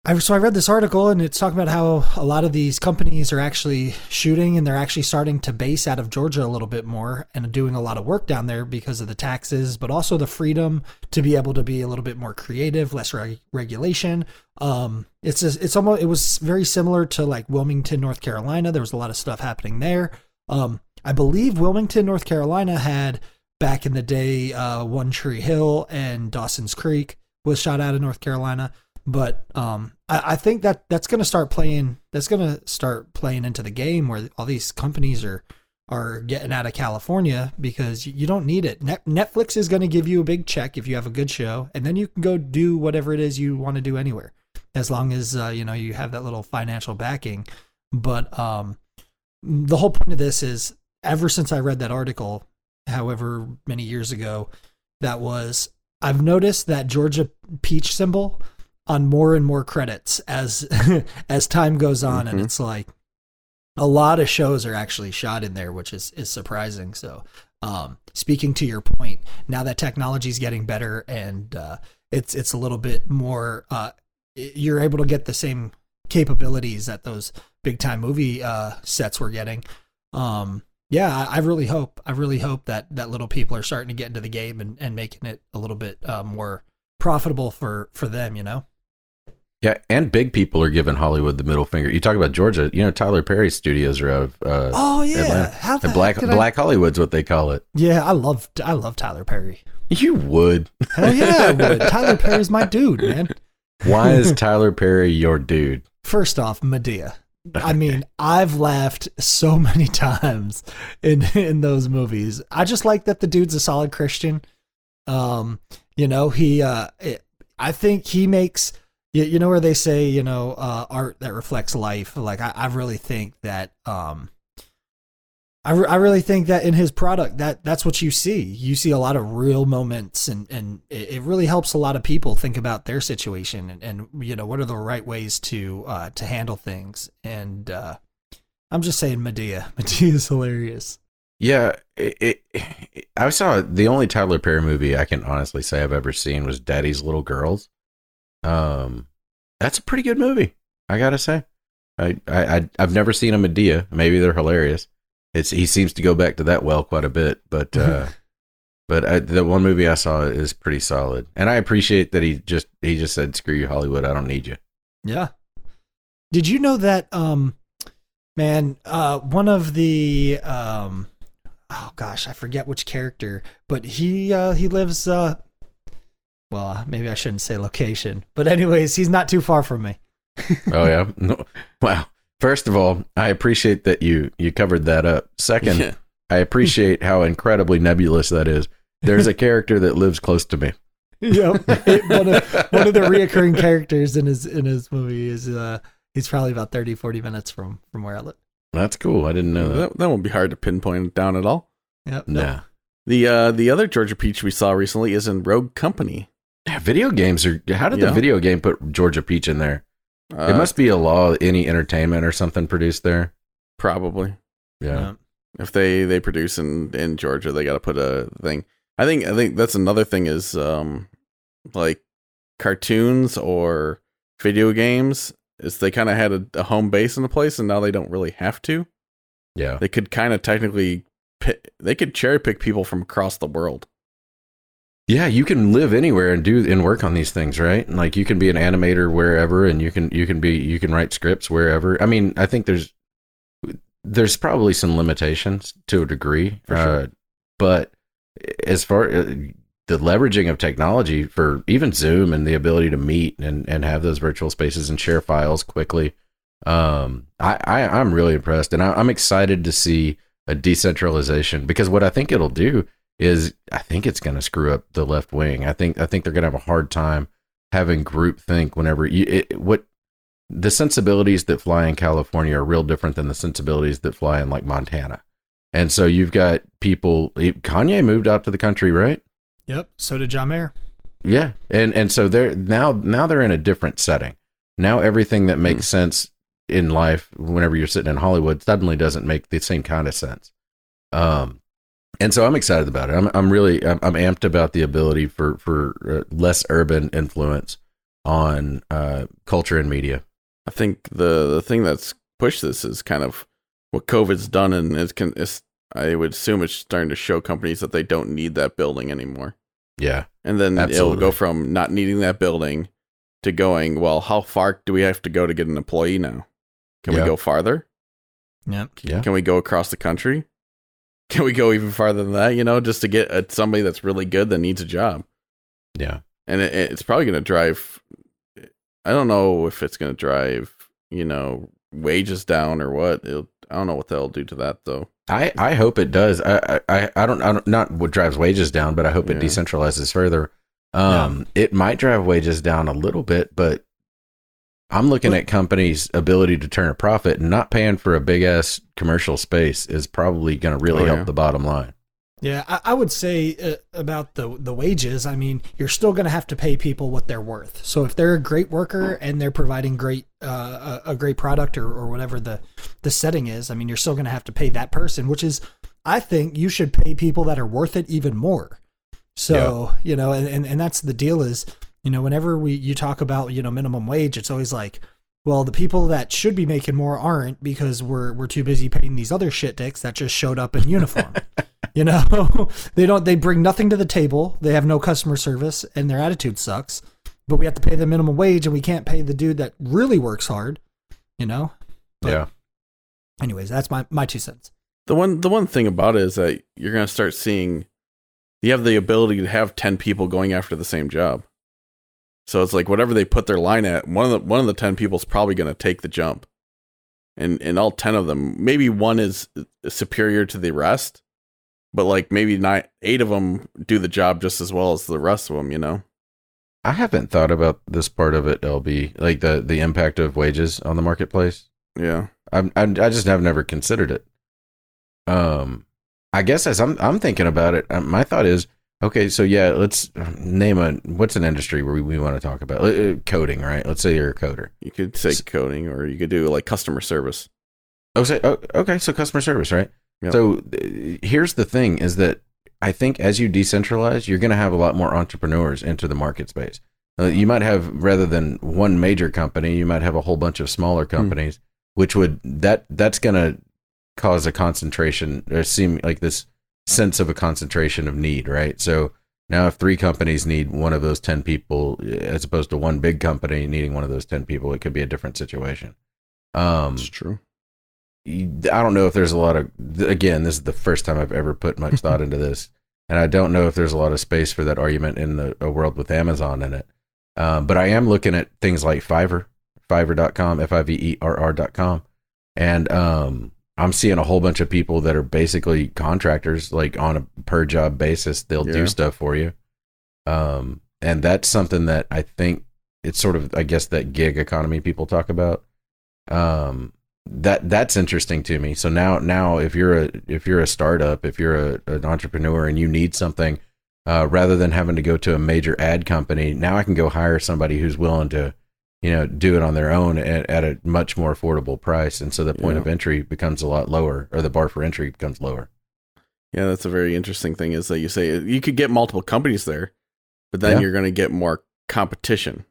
I, so I read this article and it's talking about how a lot of these companies are actually shooting and they're actually starting to base out of Georgia a little bit more and doing a lot of work down there because of the taxes, but also the freedom to be able to be a little bit more creative, less reg- regulation. Um, it's just, it's almost it was very similar to like Wilmington, North Carolina. There was a lot of stuff happening there. Um, I believe Wilmington, North Carolina had back in the day uh, One Tree Hill and Dawson's Creek was shot out of North Carolina. But um, I, I think that that's going to start playing. That's going to start playing into the game where all these companies are are getting out of California because you don't need it. Net- Netflix is going to give you a big check if you have a good show, and then you can go do whatever it is you want to do anywhere, as long as uh, you know you have that little financial backing. But um, the whole point of this is, ever since I read that article, however many years ago, that was I've noticed that Georgia peach symbol on more and more credits as as time goes on, mm-hmm. and it's like a lot of shows are actually shot in there, which is is surprising. So, um, speaking to your point, now that technology is getting better and uh, it's it's a little bit more, uh, you're able to get the same capabilities that those big time movie uh, sets were getting. Um, yeah, I, I, really hope I really hope that that little people are starting to get into the game and, and making it a little bit uh, more profitable for for them. You know. Yeah, and big people are giving Hollywood the middle finger. You talk about Georgia, you know Tyler Perry studios are of uh, oh yeah, Atlanta. how the Black Black I... Hollywood's what they call it. Yeah, I love I love Tyler Perry. You would. Hell yeah, I would. Tyler Perry's my dude, man. Why is Tyler Perry your dude? First off, Madea. I mean, I've laughed so many times in in those movies. I just like that the dude's a solid Christian. Um, you know, he uh I think he makes you, you know where they say you know uh, art that reflects life? Like I, I really think that um I, re- I really think that in his product that that's what you see. You see a lot of real moments and and it, really helps a lot of people think about their situation and, and you know what are the right ways to uh to handle things. And uh i'm just saying Madea. Madea is hilarious. Yeah it, it, i saw the only tyler perry movie i can honestly say i've ever seen was daddy's little girls um, that's a pretty good movie. I gotta say. I, I I've never seen a Madea. Maybe they're hilarious. It's he seems to go back to that well quite a bit, but uh, but I, the one movie I saw is pretty solid, and I appreciate that he just he just said screw you Hollywood, I don't need you. Yeah. Did you know that um, man, uh, one of the um, oh gosh, I forget which character, but he uh he lives uh well, maybe I shouldn't say location, but anyways, he's not too far from me. oh yeah, no. wow. First of all, I appreciate that you you covered that up. Second, yeah. I appreciate how incredibly nebulous that is. There's a character that lives close to me. Yep, one of one of the reoccurring characters in his in his movie is uh he's probably about 30, 40 minutes from from where I live. That's cool. I didn't know that. That, that won't be hard to pinpoint down at all. Yep. Nah. The uh the other Georgia Peach we saw recently is in Rogue Company. Yeah, video games are. How did yeah. the video game put Georgia Peach in there? Uh, it must be a law. Any entertainment or something produced there. Probably. Yeah. yeah. If they they produce in in Georgia, they got to put a thing. I think I think that's another thing is um like cartoons or video games is they kind of had a, a, home base in the place and now they don't really have to. Yeah. They could kind of technically pick, they could cherry pick people from across the world. Yeah, you can live anywhere and do and work on these things, right? Like you can be an animator wherever, and you can you can be you can write scripts wherever. I mean, I think there's there's probably some limitations to a degree, sure. Uh, but as far uh, the leveraging of technology for even Zoom and the ability to meet and and have those virtual spaces and share files quickly, um, I, I I'm really impressed, and I, I'm excited to see a decentralization because what I think it'll do is I think it's going to screw up the left wing. I think I think they're going to have a hard time having group think whenever you it, what the sensibilities that fly in California are real different than the sensibilities that fly in like Montana. And so you've got people Kanye moved out to the country, right? Yep, so did John Mayer. Yeah. And and so they're now now they're in a different setting. Now everything that makes mm. sense in life whenever you're sitting in Hollywood suddenly doesn't make the same kind of sense. Um and so I'm excited about it. I'm I'm really I'm, I'm amped about the ability for for uh, less urban influence on uh, culture and media. I think the the thing that's pushed this is kind of what COVID's done, and it's, can it's I would assume it's starting to show companies that they don't need that building anymore. Yeah, And then it'll go from not needing that building to going, well, how far do we have to go to get an employee now? Can Yeah. we go farther? Yep. yeah, Can we go across the country? Can we go even farther than that, you know, just to get uh somebody that's really good that needs a job? yeah. And it, it's probably going to drive, I don't know if it's going to drive, you know, wages down or what. It'll, I don't know what they'll do to that, though. I, I hope it does. I, I I don't I don't not what drives wages down, but I hope it Yeah. decentralizes further. Um, it might drive wages down a little bit, but I'm looking at companies' ability to turn a profit and not paying for a big ass commercial space is probably going to really Oh, help yeah. the bottom line. Yeah, I, I would say uh, about the the wages. I mean, you're still going to have to pay people what they're worth. So if they're a great worker and they're providing great uh, a, a great product or, or whatever the the setting is, I mean, you're still going to have to pay that person. Which is, I think you should pay people that are worth it even more. So you know, and, and and that's the deal is, you know, whenever we you talk about you know minimum wage, it's always like. Well, the people that should be making more aren't because we're we're too busy paying these other shit dicks that just showed up in uniform. You know, they don't. They bring nothing to the table. They have no customer service, and their attitude sucks. But we have to pay the minimum wage, and we can't pay the dude that really works hard. You know. But- yeah, Anyways, that's my my two cents. The one the one thing about it is that you're going to start seeing you have the ability to have 10 people going after the same job. So it's like whatever they put their line at, one of the one of the 10 people is probably going to take the jump. And and all 10 of them, maybe one is superior to the rest, but like maybe nine, eight of them do the job just as well as the rest of them, you know. I haven't thought about this part of it, LB, like the the impact of wages on the marketplace. Yeah. I'm, I'm I just have never considered it. Um, I guess as I'm I'm thinking about it, um, my thought is okay. So yeah, let's name a what's an industry where we, we want to talk about Uh, coding, right? Let's say you're a coder. You could say S- coding or you could do like customer service. Oh, say oh, okay. So customer service, right? Yep. So uh, here's the thing: is that I think as you decentralize, you're going to have a lot more entrepreneurs enter the market space. Uh, you might have rather than one major company, you might have a whole bunch of smaller companies, which would that that's going to cause a concentration or seem like this sense of a concentration of need, right? So now if three companies need one of those 10 people as opposed to one big company needing one of those 10 people, it could be a different situation. Um, It's true. I don't know if there's a lot of again, this is the first time I've ever put much thought into this. And I don't know if there's a lot of space for that argument in the a world with Amazon in it. Um, but I am looking at things like Fiverr, Fiverr.com, F I V E R R.com. And um, I'm seeing a whole bunch of people that are basically contractors, like on a per job basis. They'll Yeah. do stuff for you. Um, and that's something that I think it's sort of, I guess, that gig economy people talk about. Um, that that's interesting to me. So now, now if you're a if you're a startup, if you're a, an entrepreneur and you need something, uh, rather than having to go to a major ad company, now I can go hire somebody who's willing to, you know, do it on their own at, at a much more affordable price, and so the point Yeah. of entry becomes a lot lower, or the bar for entry becomes lower. Yeah, that's a very interesting thing is that you say you could get multiple companies there, but then Yeah. you're going to get more competition.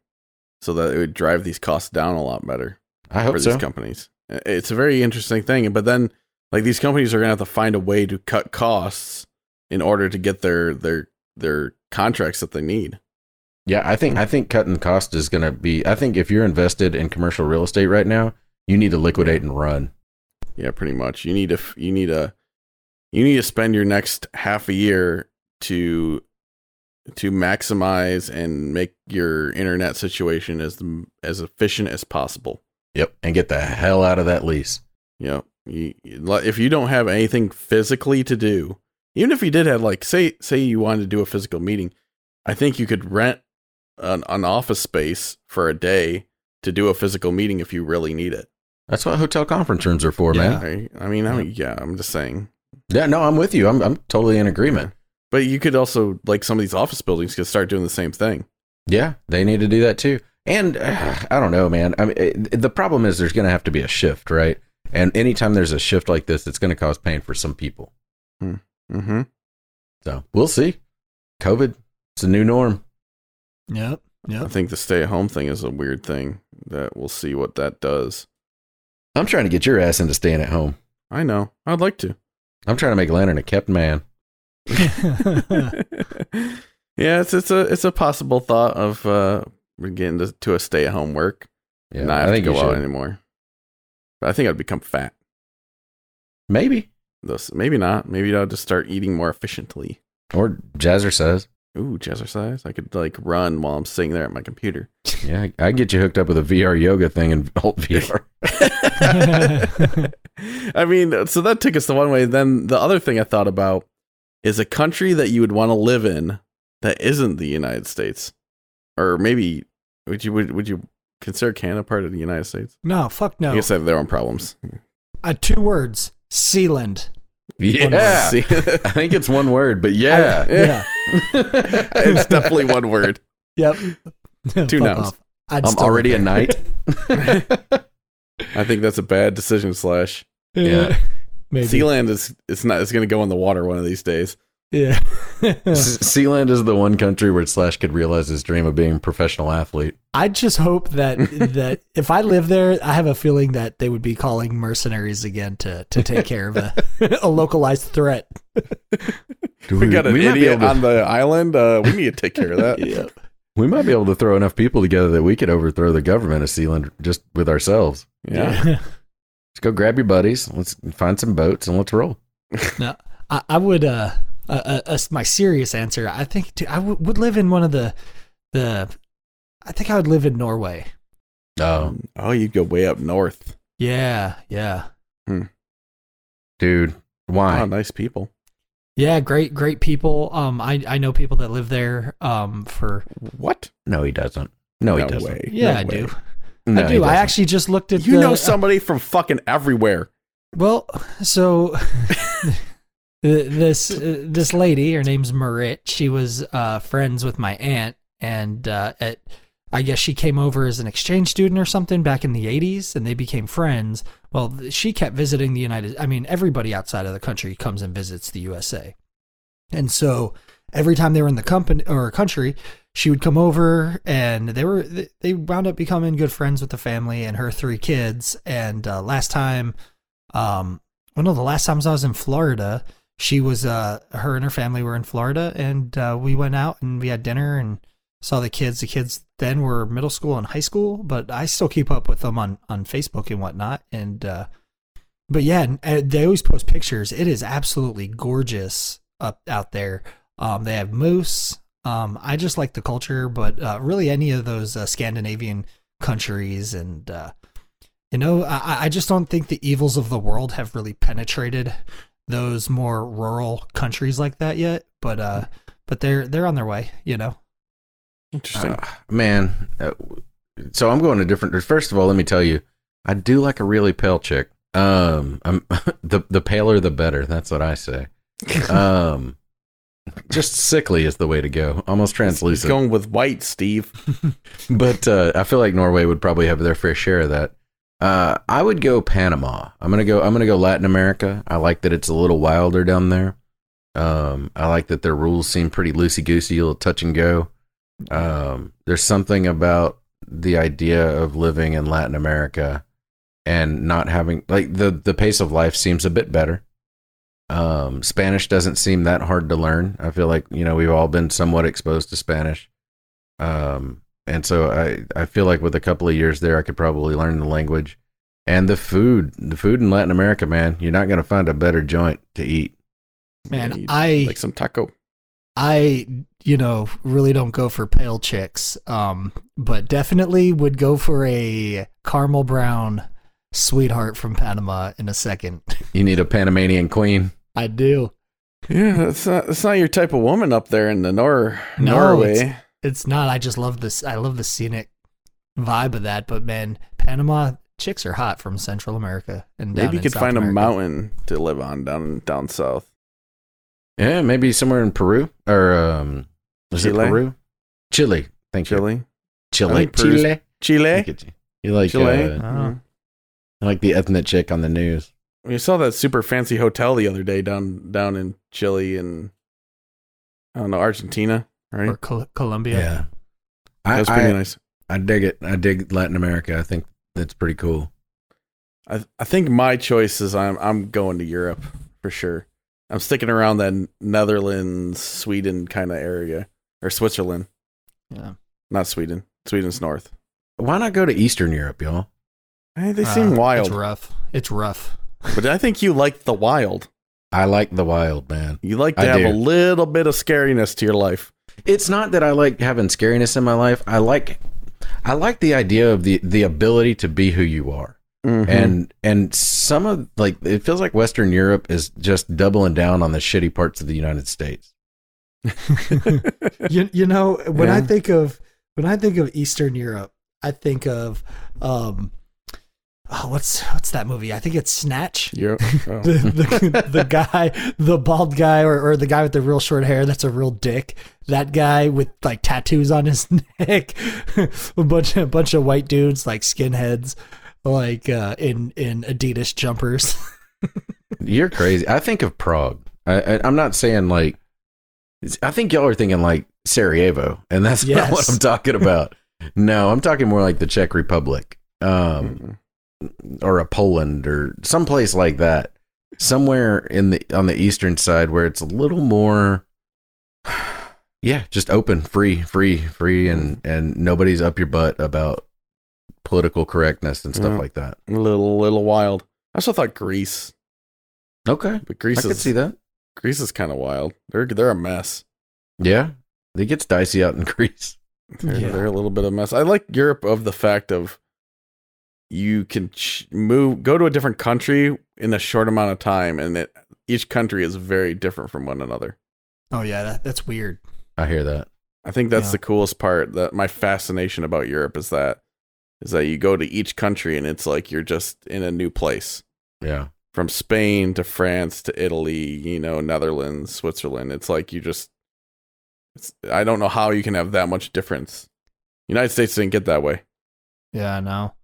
So that it would drive these costs down a lot better I for hope these so. companies. It's a very interesting thing, but then like these companies are going to have to find a way to cut costs in order to get their their their contracts that they need. Yeah, I think I think cutting cost is going to be. I think if you're invested in commercial real estate right now, you need to liquidate and run. Yeah, pretty much. You need to you need a you need to spend your next half a year to to maximize and make your internet situation as as efficient as possible. Yep, and get the hell out of that lease. You, you- if you don't have anything physically to do, even if you did have like say say you wanted to do a physical meeting, I think you could rent an, an office space for a day to do a physical meeting if you really need it. That's what hotel conference rooms are for, man. Right? I mean, I mean, yeah, I'm just saying. Yeah, no, I'm with you. I'm I'm totally in agreement. But you could also like some of these office buildings could start doing the same thing. Yeah, they need to do that too. And uh, I don't know, man. I mean, it, the problem is there's going to have to be a shift, right? And anytime there's a shift like this, it's going to cause pain for some people. Mm-hmm. So we'll see. COVID, it's a new norm. Yep. I think the stay at home thing is a weird thing that we'll see what that does. I'm trying to get your ass into staying at home. I know. I'd like to. I'm trying to make Lantern a kept man. yeah, it's it's a it's a possible thought of uh getting to, to a stay at home work. Yeah, not I have think to you go out anymore. But I think I'd become fat. Maybe. Those maybe not. Maybe I'll just start eating more efficiently. Or Jazzercise. Ooh, jazzercise. I could like run while I'm sitting there at my computer. Yeah, I I get you hooked up with a VR yoga thing in Alt VR. I mean, so that took us the one way. Then the other thing I thought about is a country that you would want to live in that isn't the United States, or maybe would you would, would you consider Canada part of the United States? no, fuck I no. guess they have their own problems. Uh, two words: Sealand. Yeah. See? I think it's one word, but yeah. Yeah. it's definitely one word. Yep. Two Fuck nouns. I'd I'm still already a knight. I think that's a bad decision. Slash, there. Yeah. Maybe. Sealand is it's not it's going to go in the water one of these days. Yeah. Sealand is the one country where Slash could realize his dream of being a professional athlete. I just hope that that if I live there, I have a feeling that they would be calling mercenaries again to to take care of a, a localized threat. We got an might be idiot to- on the island. Uh, we need to take care of that. Yeah. We might be able to throw enough people together that we could overthrow the government of Sealand just with ourselves. Yeah. Let's go grab your buddies. Let's find some boats and let's roll. No, I, I would. Uh, uh, uh, uh, my serious answer. I think to, I w- would live in one of the the. I think I would live in Norway. Oh, Oh, you'd go way up north. Yeah, yeah, dude, why? Oh, nice people. yeah. Great, great people. Um, I I know people that live there. Um, for What? No, he doesn't. No, he doesn't. way. yeah, No I way. do. No, I do. I doesn't. actually just looked at. You the, know somebody from fucking everywhere. Well, so this uh, this lady, her name's Marit. She was uh, friends with my aunt, and uh, at I guess she came over as an exchange student or something back in the '80s, and they became friends. Well, she kept visiting the United. I mean, everybody outside of the country comes and visits the USA, and so every time they were in the company or country, she would come over, and they were they wound up becoming good friends with the family and her three kids. And uh, last time um well no the last times i was in florida she was uh her and her family were in florida and uh we went out and we had dinner and saw the kids. The kids then were middle school and high school but i still keep up with them on on facebook and whatnot. And uh but yeah they always post pictures. It is absolutely gorgeous up out there. Um they have moose. Um i just like the culture but uh really any of those uh, scandinavian countries and uh you know, I, I just don't think the evils of the world have really penetrated those more rural countries like that yet. But uh, but they're they're on their way. You know. Interesting. Uh, man, uh, so I'm going to different. First of all, let me tell you, I do like a really pale chick. Um, I'm the the paler the better. That's what I say. Um, just sickly is the way to go. Almost He's translucent. going with white, Steve. but uh, I feel like Norway would probably have their fair share of that. Uh, I would go Panama. I'm gonna go. I'm gonna go Latin America. I like that it's a little wilder down there. Um, I like that their rules seem pretty loosey goosey, a little touch and go. Um, there's something about the idea of living in Latin America and not having like the the pace of life seems a bit better. Um, Spanish doesn't seem that hard to learn. I feel like you know we've all been somewhat exposed to Spanish. Um, and so I I feel like with a couple of years there, I could probably learn the language and the food. The food in Latin America, man, you're not gonna find a better joint to eat. Man, I like some taco. I you know really don't go for pale chicks. Um, but definitely would go for a caramel brown sweetheart from Panama in a second. You need a Panamanian queen. I do. Yeah, that's not that's not your type of woman up there in the Nor No, Norway. It's not. I just love this. I love the scenic vibe of that. But man, Panama chicks are hot from Central America and Maybe you could South find a mountain to live on down down south. Yeah, maybe somewhere in Peru or um, is Chile? it Peru? Chile. Thank you. Chile, Chile. Chile. Chile, you. You like Chile. uh, Mhm. I like the ethnic chick on the news. We saw that super fancy hotel the other day down down in Chile and I don't know Argentina, right? or Col- Colombia. I, That's pretty I, nice. I dig it. I dig Latin America. I think that's pretty cool. I I think my choice is I'm I'm going to Europe for sure. I'm sticking around that Netherlands, Sweden kind of area or Switzerland, Yeah. not Sweden. Sweden's north. Why not go to Eastern Europe, y'all? Hey, they seem Uh, wild, It's rough. It's rough. but I think you like the wild. I like the wild, man. You like to I have do. a little bit of scariness to your life. It's not that I like having scariness in my life. I like I like the idea of the the ability to be who you are. Mm-hmm. And and some of like it feels like Western Europe is just doubling down on the shitty parts of the United States. you you know when I think of when I think of Eastern Europe, I think of um oh what's what's that movie? I think it's Snatch. Europe. Oh. The, the, the guy, the bald guy, or, or the guy with the real short hair that's a real dick. That guy with like tattoos on his neck, a bunch a bunch of white dudes like skinheads, like uh, in in Adidas jumpers. You're crazy. I think of Prague. I, I, I'm not saying like. I think y'all are thinking like Sarajevo, and that's not what I'm talking about. no, I'm talking more like the Czech Republic, um, Mhm. Or a Poland, or someplace like that. Somewhere in the on the eastern side where it's a little more, yeah, just open, free, free, free, and and nobody's up your butt about political correctness and stuff Yeah. like that. a little little wild. I also thought Greece, Okay, but Greece I Greece could see that. Greece is kind of wild. They're they're a mess. Yeah, it gets dicey out in Greece. They're, Yeah. they're a little bit of a mess. I like Europe of the fact of you can ch- move, go to a different country in a short amount of time, and it, each country is very different from one another. Oh yeah, that, that's weird. I hear that. I think that's Yeah. the coolest part. That my fascination about Europe is that is that you go to each country and it's like you're just in a new place. Yeah. From Spain to France to Italy, you know, Netherlands, Switzerland. It's like you just. It's, I don't know how you can have that much difference. United States didn't get that way. Yeah, I know.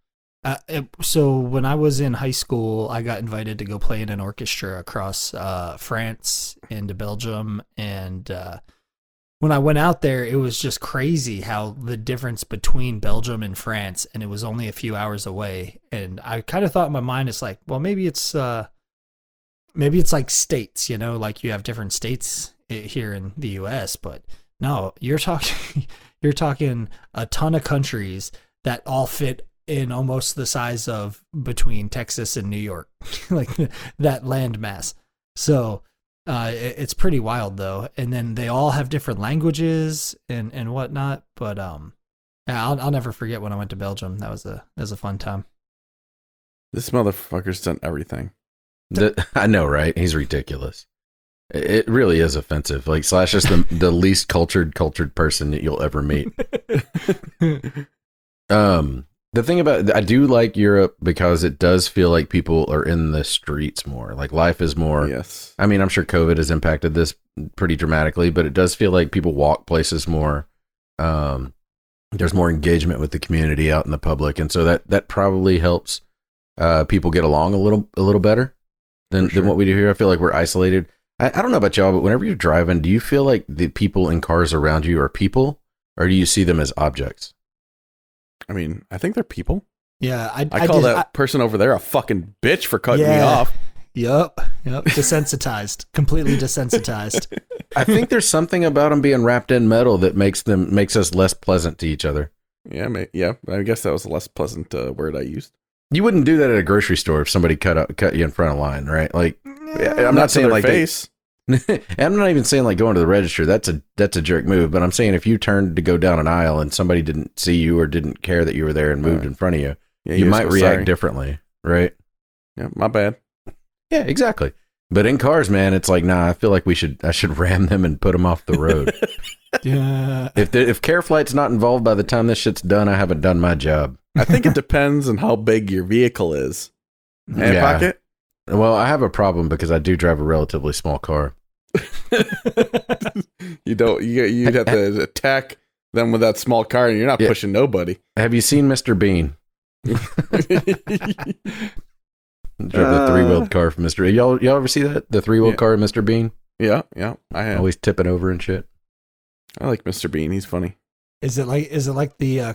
Uh, it, so when I was in high school, I got invited to go play in an orchestra across uh, France into Belgium, and uh, when I went out there, it was just crazy how the difference between Belgium and France, and it was only a few hours away. And I kind of thought in my mind, it's like, well, maybe it's uh, maybe it's like states, you know, like you have different states here in the U.S., but no, you're talking you're talking a ton of countries that all fit in almost the size of between Texas and New York, like that land mass. So uh, it, it's pretty wild though. And then they all have different languages and and whatnot. But um, yeah, I'll I'll never forget when I went to Belgium. That was a that was a fun time. This motherfucker's done everything. The, I know, right? He's ridiculous. It it really is offensive. Like Slash is the the least cultured cultured person that you'll ever meet. Um, the thing about I do like Europe because it does feel like people are in the streets more. Like life is more. yes. I mean, I'm sure COVID has impacted this pretty dramatically, but it does feel like people walk places more. Um, there's more engagement with the community out in the public, and so that that probably helps uh, people get along a little a little better than sure. than what we do here. I feel like we're isolated. I, I don't know about y'all, but whenever you're driving, do you feel like the people in cars around you are people, or do you see them as objects? I mean, I think they're people. Yeah, I I, call did- that person over there a fucking bitch for cutting me off. Yep, yep. Desensitized, completely desensitized. I think there's something about them being wrapped in metal that makes them makes us less pleasant to each other. Yeah, ma- yeah. I guess that was a less pleasant uh, word I used. You wouldn't do that at a grocery store if somebody cut out, cut you in front of line, right? Like, I'm not, to saying their like they- face. I'm not even saying like going to the register. That's a that's a jerk move. But I'm saying if you turned to go down an aisle and somebody didn't see you or didn't care that you were there and moved Right. in front of you, Yeah, you might go, react "Sorry." differently, right? Yeah, my bad. Yeah, exactly. But in cars, man, it's like, nah. I feel like we should I should ram them and put them off the road. yeah. if the, if care flight's not involved by the time this shit's done, I haven't done my job. I think it depends on how big your vehicle is. Hand Yeah. pocket. Well, I have a problem because I do drive a relatively small car. You don't. You you'd have to attack them with that small car, and you're not Yeah. pushing nobody. Have you seen Mr. Bean? Drove the Uh. three wheeled car from Mr. Y'all, y'all ever see that? The three wheeled Yeah. car of Mr. Bean? yeah, yeah. I have. Always tipping over and shit. I like Mr. Bean. He's funny. Is it like is it like the uh,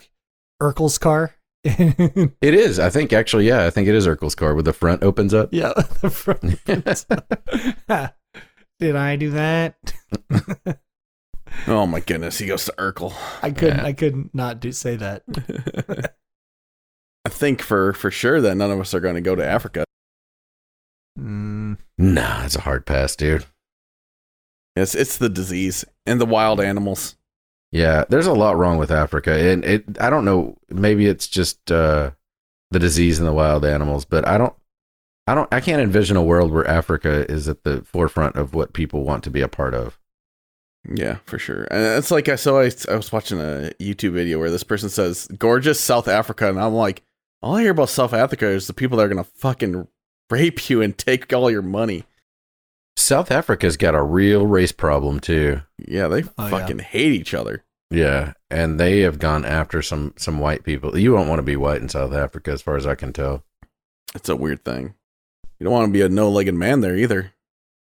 Urkel's car? It is. I think actually, yeah, I think it is Urkel's car where the front opens up. Yeah, the front. Did I do that? Oh my goodness, he goes to Urkel. I couldn't. Yeah. I couldn't not do say that. I think for for sure that none of us are going to go to Africa. Mm, Nah, it's a hard pass, dude. It's it's the disease and the wild animals. Yeah, there's a lot wrong with Africa, and it. I don't know. Maybe it's just uh, the disease and the wild animals, but I don't. I don't. I can't envision a world where Africa is at the forefront of what people want to be a part of. Yeah, for sure. And it's like I saw. I I was watching a YouTube video where this person says gorgeous South Africa, and I'm like, all I hear about South Africa is the people that are gonna fucking rape you and take all your money. South Africa's got a real race problem too. Yeah, they Oh, yeah. fucking hate each other. Yeah, and they have gone after some some white people. You won't want to be white in South Africa, as far as I can tell. It's a weird thing. You don't want to be a no-legged man there either.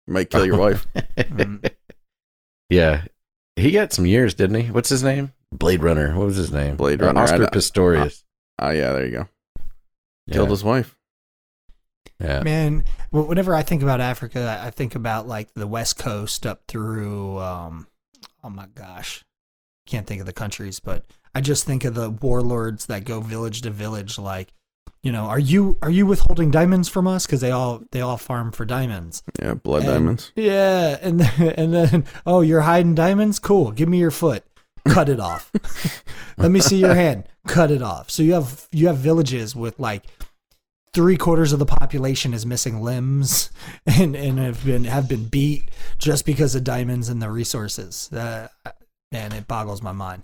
You might kill your wife. Mm. yeah, he got some years, didn't he? What's his name? Blade Runner. What was his name? Blade Uh, Runner. Oscar don't- Pistorius. Oh yeah, there you go. yeah. Killed his wife. yeah. Man, whenever I think about Africa, I I think about like the West Coast up through. Um, oh my gosh, can't think of the countries, but I just think of the warlords that go village to village. Like, you know, are you are you withholding diamonds from us? Because they all they all farm for diamonds. Yeah, blood And- diamonds. Yeah, and then, and then oh, you're hiding diamonds. Cool, give me your foot. Cut it off. Let me see your hand. Cut it off. So you have you have villages with like three quarters of the population is missing limbs and and have been have been beat just because of diamonds and the resources. Uh, man, it boggles my mind.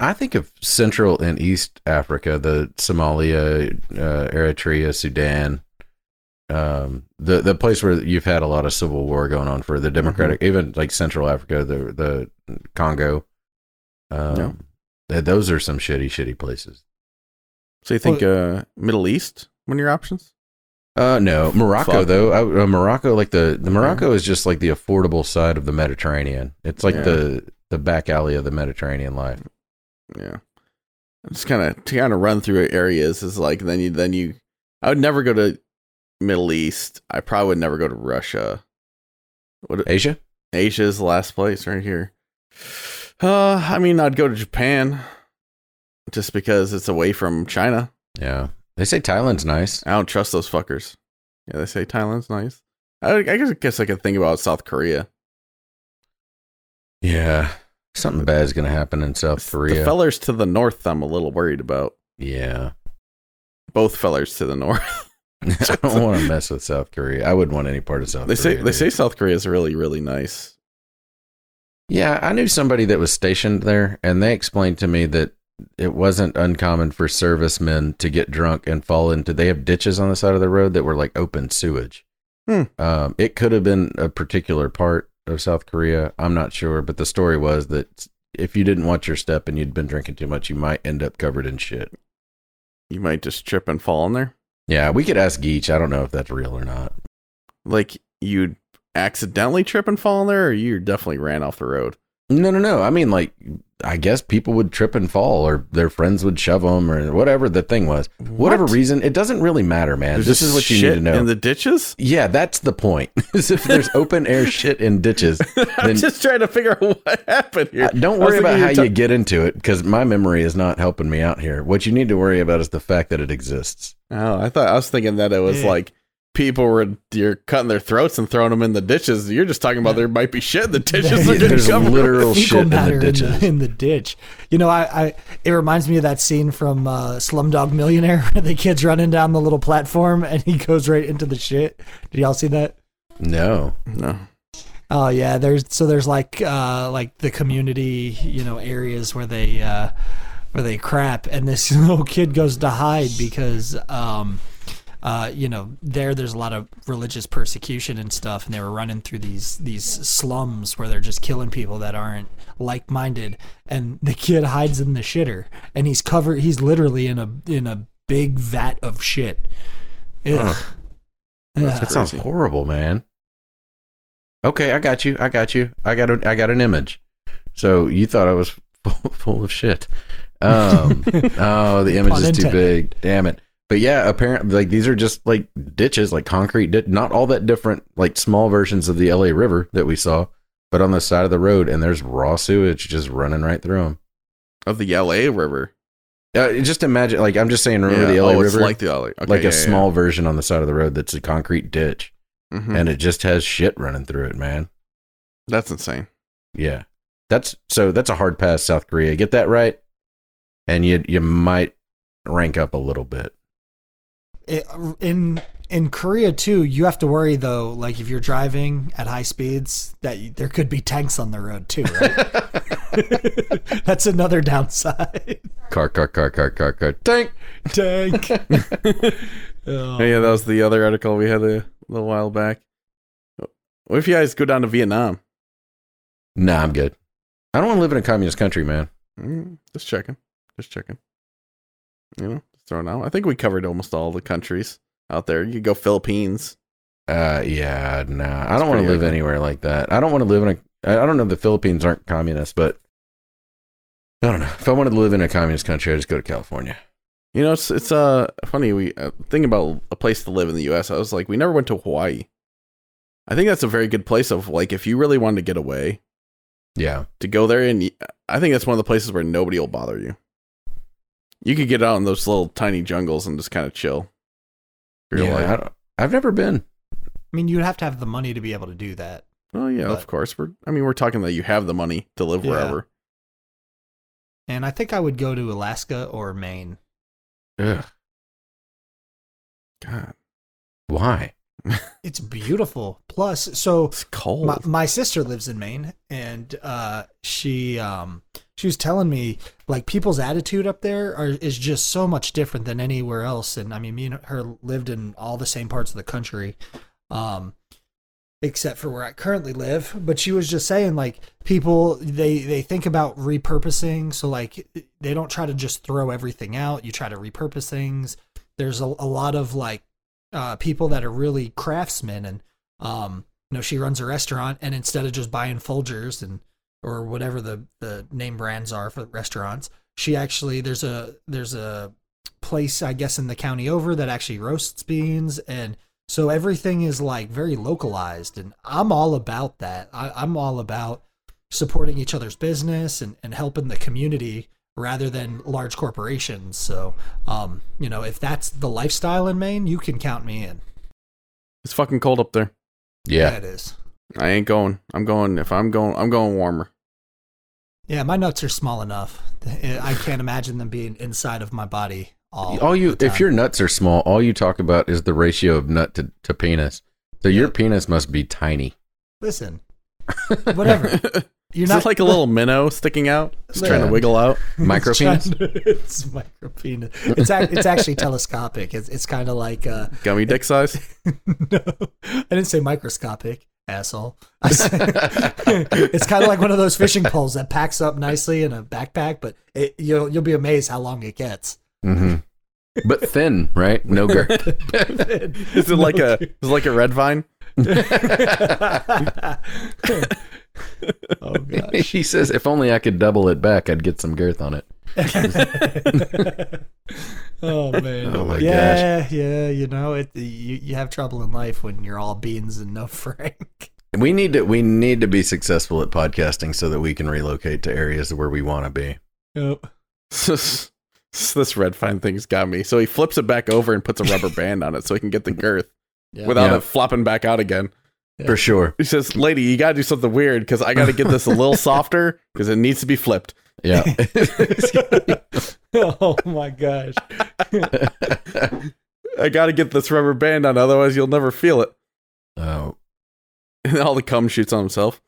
I think of Central and East Africa, the Somalia, uh, Eritrea, Sudan, um, the the place where you've had a lot of civil war going on for the Democratic, even like Central Africa, the the Congo. Um, Yeah. th- those are some shitty, shitty places. So you think uh, Middle East? One of your options? Uh, no, Morocco Fuck. though. I, uh, Morocco, like the the Morocco is just like the affordable side of the Mediterranean. It's like Yeah. the the back alley of the Mediterranean life. Yeah. Just kind of to kind of run through areas is like then you then you I would never go to Middle East. I probably would never go to Russia. What Asia. Asia is the last place right here. Uh, I mean, I'd go to Japan just because it's away from China. Yeah, they say Thailand's nice. I don't trust those fuckers. Yeah, they say Thailand's nice. I, I guess, I guess I could think about South Korea. Yeah, something bad is gonna happen in South Korea. The fellers to the north, I'm a little worried about. yeah, Both fellers to the north. I don't want to mess with South Korea. I wouldn't want any part of South. they say Korea, they dude. say South Korea is really really nice. Yeah, I knew somebody that was stationed there, and they explained to me that it wasn't uncommon for servicemen to get drunk and fall into. They have ditches on the side of the road that were like open sewage. Hmm. Um, it could have been a particular part of South Korea. I'm not sure, but the story was that if you didn't watch your step and you'd been drinking too much, you might end up covered in shit. You might just trip and fall in there. Yeah, we could ask Geach. I don't know if that's real or not. Like you'd accidentally trip and fall in there, or you definitely ran off the road. No, no, no. I mean, like, I guess people would trip and fall, or their friends would shove them, or whatever the thing was. Whatever reason, it doesn't really matter, man. There's this is what you shit need to know. In the ditches? yeah, that's the point. is if there's open air shit in ditches, I'm Then- just trying to figure out what happened here. uh, don't worry about how you you get into it because my memory is not helping me out here. What you need to worry about is the fact that it exists. Oh, I thought I was thinking that it was Yeah. like people were you're cutting their throats and throwing them in the ditches. You're just talking about there might be shit in the ditches. Yeah, they're gonna There's cover. literal shit in the matter in ditches. the, in the ditch. You know, I, I it reminds me of that scene from uh, Slumdog Millionaire where the kid's running down the little platform and he goes right into the shit. Did y'all see that? No. No. Oh yeah, there's so there's like uh like the community, you know, areas where they uh where they crap and this little kid goes to hide because um uh you know, there there's a lot of religious persecution and stuff and they were running through these these slums where they're just killing people that aren't like-minded and the kid hides in the shitter and he's covered he's literally in a in a big vat of shit. Ugh. That's That sounds horrible, man. Okay, I got you. I got you. I got a, I got an image. So you thought I was full, full of shit. Um, oh, the image Pun is too big. Damn it. But yeah, apparently, like these are just like ditches, like concrete, not all that different, like small versions of the LA River that we saw, but on the side of the road, and there's raw sewage just running right through them. Of the LA River. Uh, just imagine, like I'm just saying, remember Yeah, the LA oh, it's River, like the LA. Okay, like yeah, a yeah, small version on the side of the road that's a concrete ditch. Mhm. and it just has shit running through it, man. That's insane. Yeah. That's so that's a hard pass, South Korea. Get that right, and you you might rank up a little bit. It- in in Korea too, you have to worry though. Like if you're driving at high speeds, that you, there could be tanks on the road too. Right? That's another downside. car, car, car, car, car, car. Tank. Tank. Oh, yeah, that was the other article we had a little while back. What if you guys go down to Vietnam? Nah, I'm good. I don't want to live in a communist country, man. Mm, just checking. Just checking. You know, just throwing out. I think we covered almost all the countries out there. You could go Philippines. Uh, yeah, nah. I don't want to live anywhere like that. I don't want to live in a. I don't know. The Philippines aren't communist, but I don't know. If I wanted to live in a communist country, I'd just go to California. You know, it's it's uh funny. We uh, thinking about a place to live in the U.S. I was like, we never went to Hawaii. I think that's a very good place. Of like, if you really wanted to get away, Yeah, to go there, and I think that's one of the places where nobody will bother you. You could get out in those little tiny jungles and just kind of chill. yeah. life. I don't, I've never been. I mean, you'd have to have the money to be able to do that. Oh yeah, But- of course. We're I mean, we're talking that you have the money to live Yeah. wherever. And I think I would go to Alaska or Maine. Ugh, God, why? It's beautiful. Plus, so it's cold. my, my sister lives in Maine, and uh, she um, she was telling me like people's attitude up there are, is just so much different than anywhere else. And I mean, me and her lived in all the same parts of the country, um, except for where I currently live. But she was just saying like people they they think about repurposing, so like they don't try to just throw everything out. You try to repurpose things. There's a, a lot of like uh, people that are really craftsmen and um, you know she runs a restaurant and instead of just buying Folgers and or whatever the the name brands are for restaurants, she actually there's a there's a place I guess in the county over that actually roasts beans and so everything is like very localized and I'm all about that. I, I'm all about supporting each other's business and, and helping the community rather than large corporations. So um, you know, if that's the lifestyle in Maine, you can count me in. it's fucking cold up there. Yeah, it is. I ain't going. I'm going. If I'm going, I'm going warmer. Yeah, my nuts are small enough. I can't imagine them being inside of my body all. all you the if your nuts are small, all you talk about is the ratio of nut to, to penis. So your penis must be tiny. listen, whatever. You're Is not it like a little minnow sticking out, just trying to wiggle out? Micro It's penis. It's micro penis. It's ac- it's actually telescopic. It's it's kind of like uh, Gummy dick size. no, I didn't say microscopic, asshole. Said, it's kind of like one of those fishing poles that packs up nicely in a backpack, but it, you'll you'll be amazed how long it gets. hmm But thin, right? No girth. Is it like a? Is it like a red vine? oh gosh. he says, if only I could double it back, I'd get some girth on it. oh man. Oh my gosh. yeah, yeah. You know, it. You you have trouble in life when you're all beans and no Frank. We need to we need to be successful at podcasting so that we can relocate to areas where we want to be. Yep. this this red vine thing's got me. So he flips it back over and puts a rubber band on it so he can get the girth Yeah. without Yeah. it flopping back out again. Yeah. For sure. He says, "Lady, you gotta do something weird because I gotta get this a little softer because it needs to be flipped." Yeah. oh my gosh. I gotta get this rubber band on, otherwise you'll never feel it. oh. And all the cum shoots on himself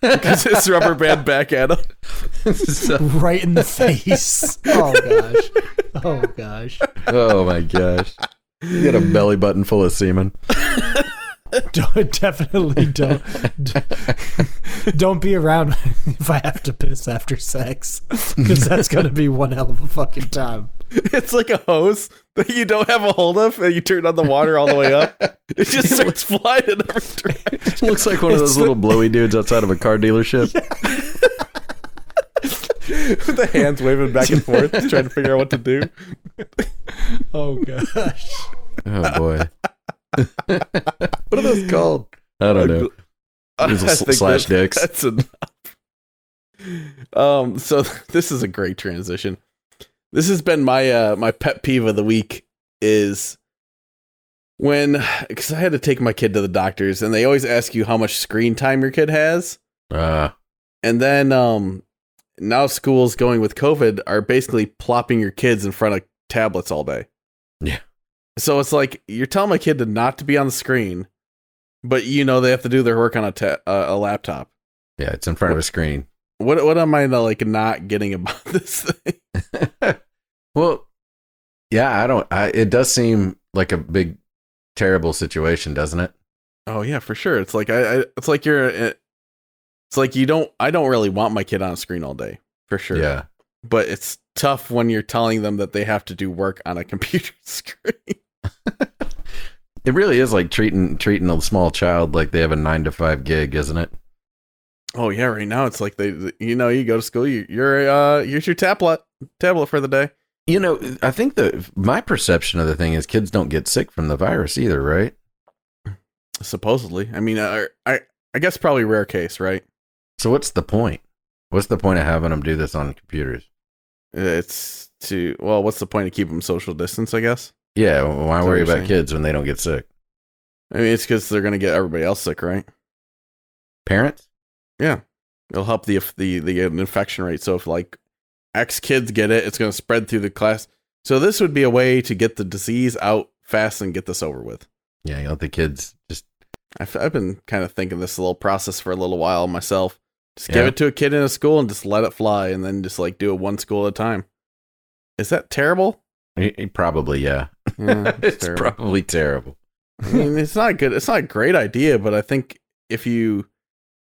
because his rubber band back at him. So- Right in the face. Oh gosh. Oh gosh. oh my gosh. You got a belly button full of semen. Don't, definitely don't. Don't be around if I have to piss after sex, because that's gonna be one hell of a fucking time. It's like a hose that you don't have a hold of, and you turn on the water all the way up. It just starts flying in every direction. Looks like one of those It's little blowy dudes outside of a car dealership. With the hands waving back and forth, trying to figure out what to do. Oh gosh. Oh boy. What are those called? I don't know. I sl- slash dicks. That's enough. Um, so this is a great transition. This has been my uh my pet peeve of the week is when because I had to take my kid to the doctors and they always ask you how much screen time your kid has, Uh, and then um now schools going with COVID are basically plopping your kids in front of tablets all day. Yeah. So it's like you're telling my kid to not to be on the screen, but you know they have to do their work on a ta- uh, a laptop. yeah, it's in front of a screen. What what am I like not getting about this thing? well, yeah, I don't. I, it does seem like a big, terrible situation, doesn't it? Oh yeah, for sure. It's like I, I it's like you're uh, it's like you don't I don't really want my kid on a screen all day, for sure. Yeah, But it's tough when you're telling them that they have to do work on a computer screen. it really is like treating treating a small child like they have a nine to five gig, isn't it? Oh yeah, right now it's like they you know, you go to school, you, you're uh here's your tablet tablet for the day. You know, I think the my perception of the thing is kids don't get sick from the virus either, right? Supposedly. I mean, I I, I guess probably rare case, right? So what's the point? What's the point of having them do this on computers? It's to well, what's the point of keeping them social distance, I guess? Yeah, why worry about saying. kids when they don't get sick? I mean, it's cuz they're going to get everybody else sick, right? Parents? Yeah, it'll help the the the infection rate. So if like X kids get it, it's going to spread through the class. So this would be a way to get the disease out fast and get this over with. Yeah, you let the kids just I've, I've been kind of thinking this little process for a little while myself. Just give it to a kid in a school and just let it fly, and then just like do it one school at a time. Is that terrible? probably yeah. Yeah, it's terrible. probably terrible. I mean, it's not good. It's not a great idea, but I think if you,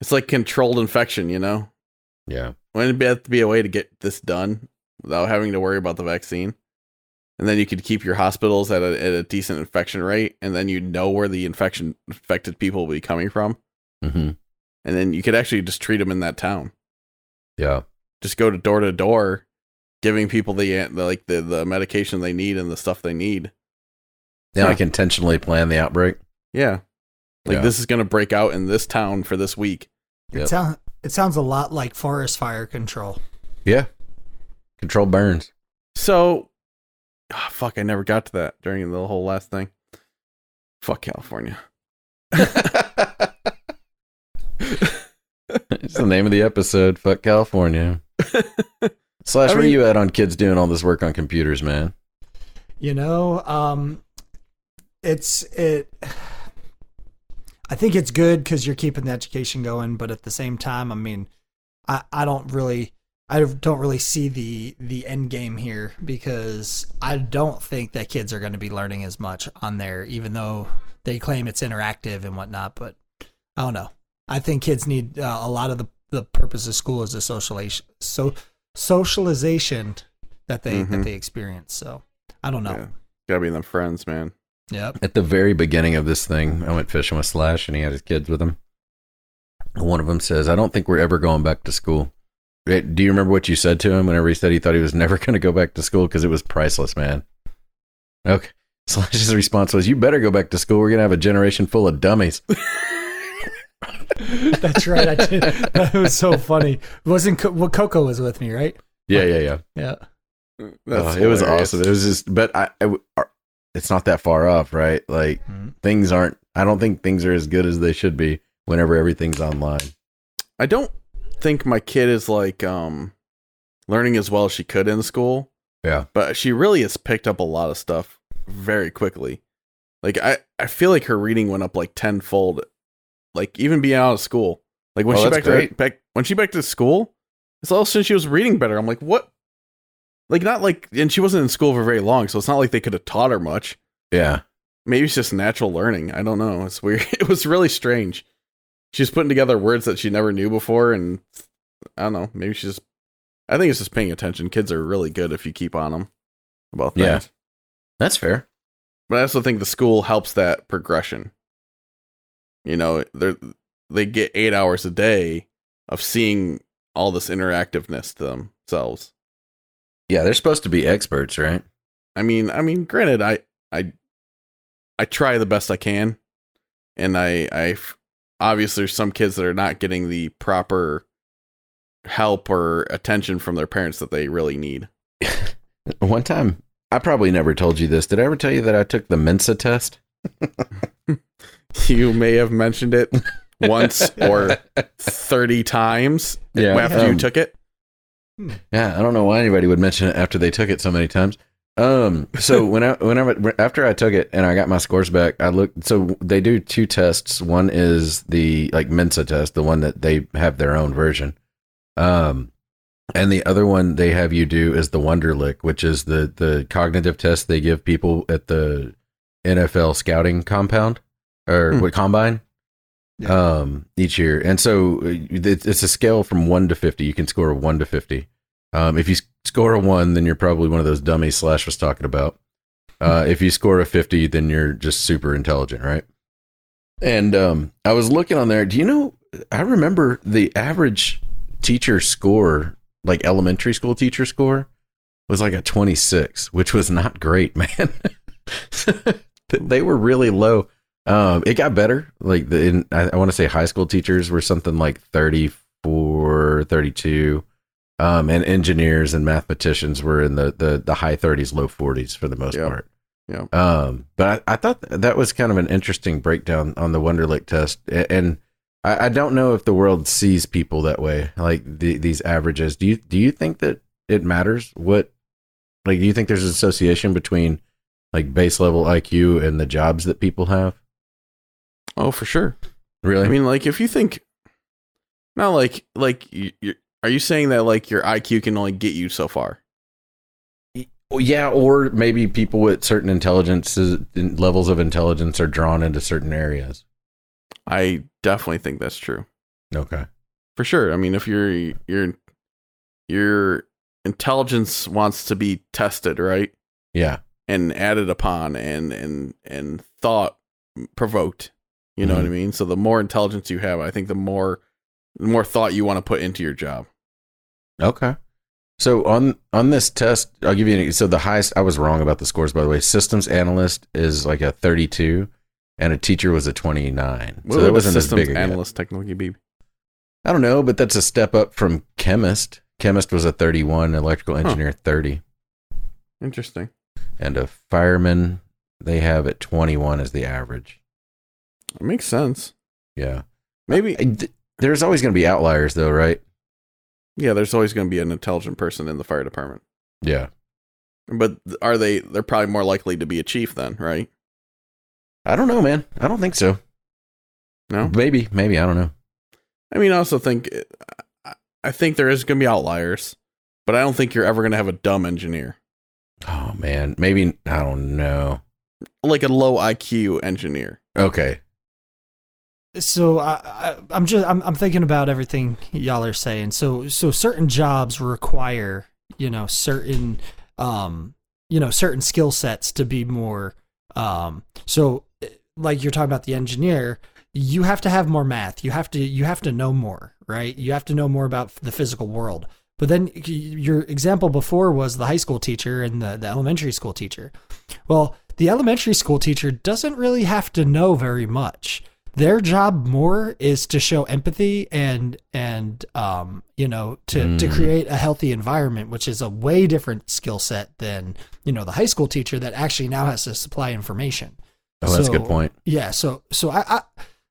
it's like controlled infection. You know, Yeah. Wouldn't it have to be a way to get this done without having to worry about the vaccine? And then you could keep your hospitals at a, at a decent infection rate, and then you know where the infection infected people will be coming from, hmm and then you could actually just treat them in that town. Yeah. Just go to door to door, giving people the, the like the the medication they need and the stuff they need. Yeah, Yeah. like intentionally plan the outbreak. Yeah, like Yeah. this is gonna break out in this town for this week. Yep. It, sound, it sounds a lot like forest fire control. Yeah. Control burns. So, ah, fuck, I never got to that during the whole last thing. Fuck California. it's the name of the episode. Fuck California. Slash, I where you at on kids doing all this work on computers, man? You know, um, it's it. I think it's good because you're keeping the education going, but at the same time, I mean, I I don't really. I don't really see the the end game here because I don't think that kids are going to be learning as much on there, even though they claim it's interactive and whatnot. But I don't know. I think kids need uh, a lot of the the purpose of school is the socialization, so socialization that they Mhm. that they experience. So I don't know. Yeah. Gotta be them friends, man. Yep. At the very beginning of this thing, I went fishing with Slash and he had his kids with him. One of them says, I don't think we're ever going back to school. Eh, Do you remember what you said to him whenever he said he thought he was never going to go back to school because it was priceless, man? Okay. Slash's response was, You better go back to school. We're going to have a generation full of dummies. That's right. I did. That was so funny. It Wasn't Co- well, Coco was with me, right? Yeah, yeah, yeah. Yeah. That's Oh, it was awesome. It was just, but I, I w- are- it's not that far off, right? Like Mhm. things aren't. I don't think things are as good as they should be whenever everything's online. I don't think my kid is like um learning as well as she could in school. Yeah. But she really has picked up a lot of stuff very quickly. Like I, I feel like her reading went up like tenfold. Like even being out of school. Like when Oh, she back great. to back when she back to school, it's all since she was reading better. I'm like, what? Like not like and she wasn't in school for very long, so it's not like they could have taught her much. Yeah. Maybe it's just natural learning. I don't know. It's weird. It was really strange. She's putting together words that she never knew before, and I don't know. Maybe she's. I think it's just paying attention. Kids are really good if you keep on them about things. Yeah. That's fair. But I also think the school helps that progression. You know, they they get eight hours a day of seeing all this interactiveness to themselves. Yeah, they're supposed to be experts, right? I mean, I mean, granted, I I I try the best I can, and I I obviously there's some kids that are not getting the proper help or attention from their parents that they really need. One time, I probably never told you this. Did I ever tell you that I took the Mensa test? you may have mentioned it once or 30 times Yeah, after you um, took it. Yeah, I don't know why anybody would mention it after they took it so many times. Um, so when I, whenever after I took it and I got my scores back, I looked. So they do two tests. One is the like Mensa test, the one that they have their own version. Um, and the other one they have you do is the Wonderlic, which is the the cognitive test they give people at the NFL scouting compound or Hmm. what combine? Yeah. um each year. And so uh, it's a scale from 1 to 50 you can score a 1 to 50 um if you score a 1 then you're probably one of those dummies slash was talking about. Uh if you score a 50 then you're just super intelligent right? And um i was looking on there. Do you know i remember the average teacher score like elementary school teacher score was like a 26 which was not great man. They were really low um, it got better. Like the, in, I, I want to say high school teachers were something like 34, 32. Um, and engineers and mathematicians were in the, the, the high 30s, low 40s for the most Yeah. part. Yeah. Um, but I, I thought that was kind of an interesting breakdown on the Wonderlic test. And I, I don't know if the world sees people that way, like the, these averages. Do you, do you think that it matters what, like, do you think there's an association between like base level IQ and the jobs that people have? Oh, for sure. Really? I mean, like if you think, not like like you, are you saying that like your IQ can only get you so far? Well, yeah, or maybe people with certain intelligences levels of intelligence are drawn into certain areas. I definitely think that's true. Okay. For sure. I mean, if your your your intelligence wants to be tested, right? Yeah. and added upon and and and thought provoked you know Mhm. what i mean so the more intelligence you have i think the more the more thought you want to put into your job Okay. So on on this test, I'll give you an, so the highest. I was wrong about the scores, by the way. Systems analyst is like a thirty-two, and a teacher was a twenty-nine. what so that wasn't as systems big. A gap. analyst technically be I don't know, but that's a step up from chemist. Chemist was a thirty-one, electrical engineer thirty, interesting and a fireman they have at twenty-one as the average. It makes sense Yeah. maybe I- th- There's always going to be outliers, though, right? yeah there's always going to be an intelligent person in the fire department Yeah. but are they they're probably more likely to be a chief then right I don't know, man. I don't think so. no Maybe, maybe. I don't know. i mean i also think eh, I- i think there is going to be outliers but i don't think you're ever going to have a dumb engineer Oh man, maybe I don't know. like a low iq engineer Okay. So I, I, I'm just I'm, I'm thinking about everything y'all are saying. So so certain jobs require you know certain um you know certain skill sets to be more um so like you're talking about the engineer you have to have more math. You have to you have to know more right? You have to know more about the physical world. But then your example before was the high school teacher and the, the elementary school teacher. Well the elementary school teacher doesn't really have to know very much their job more is to show empathy and and um you know to to Mm. create a healthy environment which is a way different skill set than you know the high school teacher that actually now has to supply information Oh, that's a good point. yeah so so i, I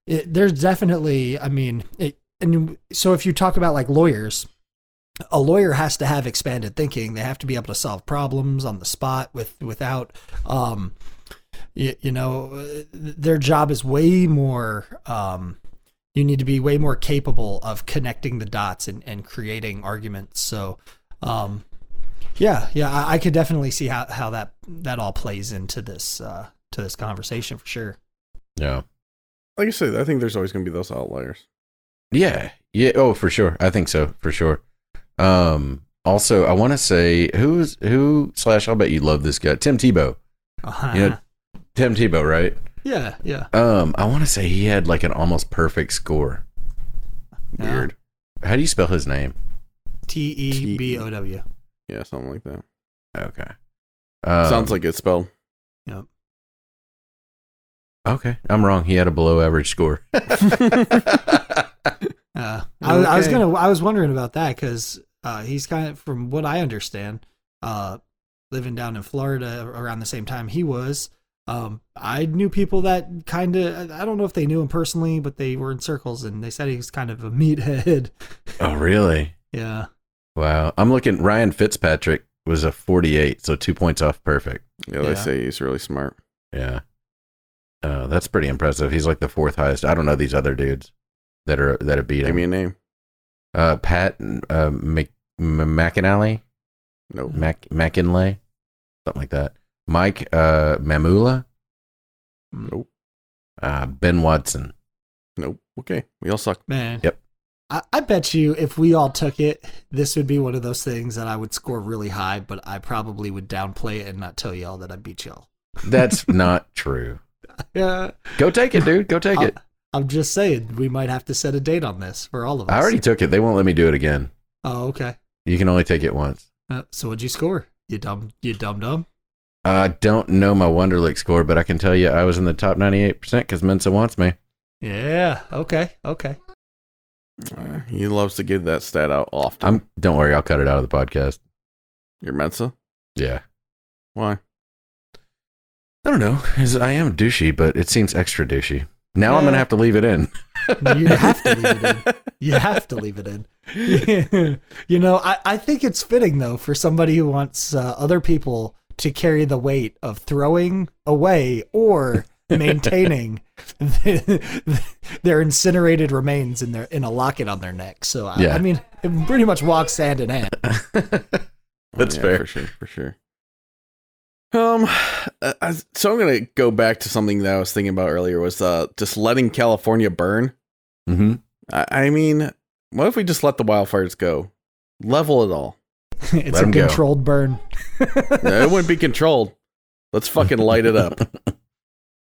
it, there's definitely i mean it, and so if you talk about like lawyers a lawyer has to have expanded thinking they have to be able to solve problems on the spot with without um you, you know uh, their job is way more um you need to be way more capable of connecting the dots and, and creating arguments so um yeah yeah I, I could definitely see how, how that that all plays into this uh to this conversation for sure Yeah. like i said i think there's always going to be those outliers Yeah. Yeah. Oh, for sure. I think so. For sure. Um. Also, I want to say who's who slash. I'll bet you love this guy, Tim Tebow. uh-huh. Yeah. Tim Tebow, right? yeah yeah Um. I want to say he had like an almost perfect score. Yeah. weird How do you spell his name? T E B O W. Yeah, something like that. Okay. Um, Sounds like it's spelled. Yep. Okay. I'm wrong. He had a below average score. Uh, I, was- I was gonna. I was wondering about that because uh, he's kind of, from what I understand, uh, living down in Florida around the same time he was. Um, I knew people that kind of. I don't know if they knew him personally, but they were in circles, and they said he was kind of a meathead. oh, really? yeah. Wow. I'm looking. Ryan Fitzpatrick was a 48, so two points off perfect. Yeah, they Yeah. say he's really smart. Yeah. Uh, that's pretty impressive. He's like the fourth highest. I don't know these other dudes that are that have beat Give me a name. Uh, Pat uh, Mc, M- McInally, Nope. Mac McInlay, something like that. Mike uh, Mamula, Nope. uh, Ben Watson. Nope. Okay. We all suck. Man. Yep. I, I bet you if we all took it, this would be one of those things that I would score really high, but I probably would downplay it and not tell y'all that I beat y'all. That's not true. Yeah. Go take it, dude. Go take it. I'm just saying, we might have to set a date on this for all of us. I already took it. They won't let me do it again. Oh, okay. You can only take it once. Uh, so what'd you score? You dumb, you dumb dumb. I don't know my Wonderlic score, but I can tell you I was in the top 98% because Mensa wants me. Yeah. Okay. Okay. Uh, he loves to give that stat out often. I'm. Don't worry, I'll cut it out of the podcast. Your Mensa? Yeah. Why? I don't know. I am douchey, but it seems extra douchey. Now I'm gonna have to leave it in. You have to leave it in. You have to leave it in. you know, I, I think it's fitting though for somebody who wants uh, other people to carry the weight of throwing away or maintaining their incinerated remains in their in a locket on their neck. So I, Yeah. I mean, it pretty much walks hand in hand. That's Yeah, fair. for sure. For sure. Um, uh, I, so I'm gonna go back to something that I was thinking about earlier. Was uh just letting California burn? hmm I, I mean, what if we just let the wildfires go, level it all? It's Let a 'em go. controlled burn. No, it wouldn't be controlled. Let's fucking light it up.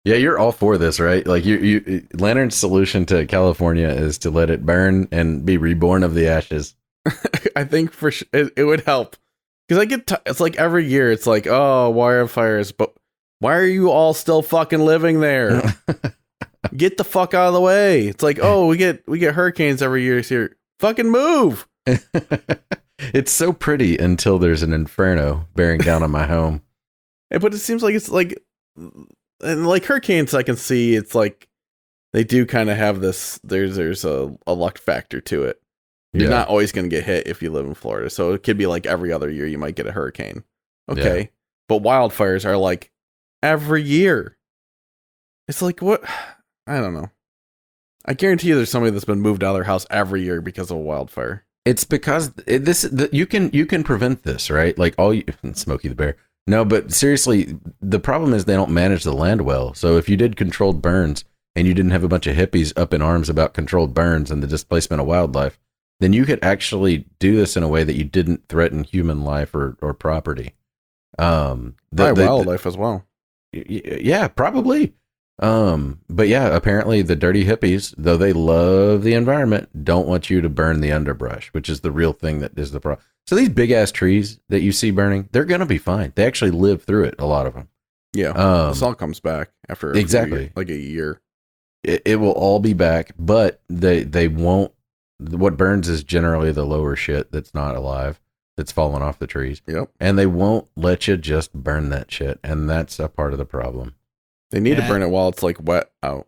Yeah, you're all for this, right? Like you, you, Lantern's solution to California is to let it burn and be reborn of the ashes. I think for sure it, it would help because I get t- it's like every year it's like oh wildfires, but why are you all still fucking living there? get the fuck out of the way. It's like oh we get we get hurricanes every year here. Fucking move. It's so pretty until there's an inferno bearing down on my home. But it seems like it's like and like hurricanes I can see it's like they do kind of have this there's there's a, a luck factor to it. You're Yeah. not always going to get hit if you live in Florida. So it could be like every other year you might get a hurricane. Okay. But wildfires are like every year. It's like what I don't know. I guarantee you there's somebody that's been moved out of their house every year because of a wildfire. It's because this the, you can you can prevent this, right? Like all you, Smokey the Bear. No, but seriously, the problem is they don't manage the land well. So if you did controlled burns and you didn't have a bunch of hippies up in arms about controlled burns and the displacement of wildlife, then you could actually do this in a way that you didn't threaten human life or, or property. Um, the- the- wildlife as well. Y- yeah, probably. Um, but yeah, apparently the dirty hippies, though they love the environment, don't want you to burn the underbrush, which is the real thing that is the problem. So these big ass trees that you see burning, they're gonna be fine. They actually live through it. A lot of them. Yeah. Um, this all comes back after exactly. year- like a year. it, it will all be back, but they they won't. What burns is generally the lower shit that's not alive, that's fallen off the trees, Yep. and they won't let you just burn that shit, and that's a part of the problem. They need Yeah. to burn it while it's like wet out.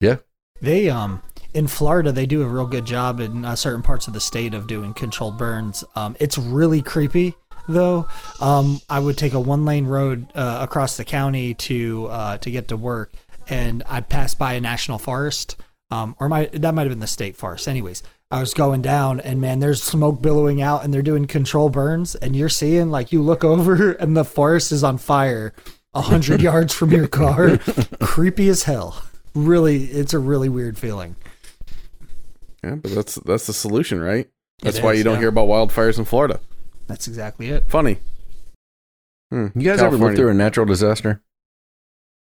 Yeah. They um in Florida they do a real good job in uh, certain parts of the state of doing controlled burns. Um, it's really creepy though. Um, I would take a one lane road uh, across the county to uh, to get to work, and I'd pass by a national forest. Um, or my that might have been the state forest. Anyways, I was going down, and man, there's smoke billowing out, and they're doing control burns, and you're seeing like you look over, and the forest is on fire a hundred yards from your car. Creepy as hell really it's a really weird feeling Yeah, but that's that's the solution, right? That's It why is, you don't yeah. hear about wildfires in Florida. that's exactly it Funny. Hmm. You guys ever lived through a natural disaster?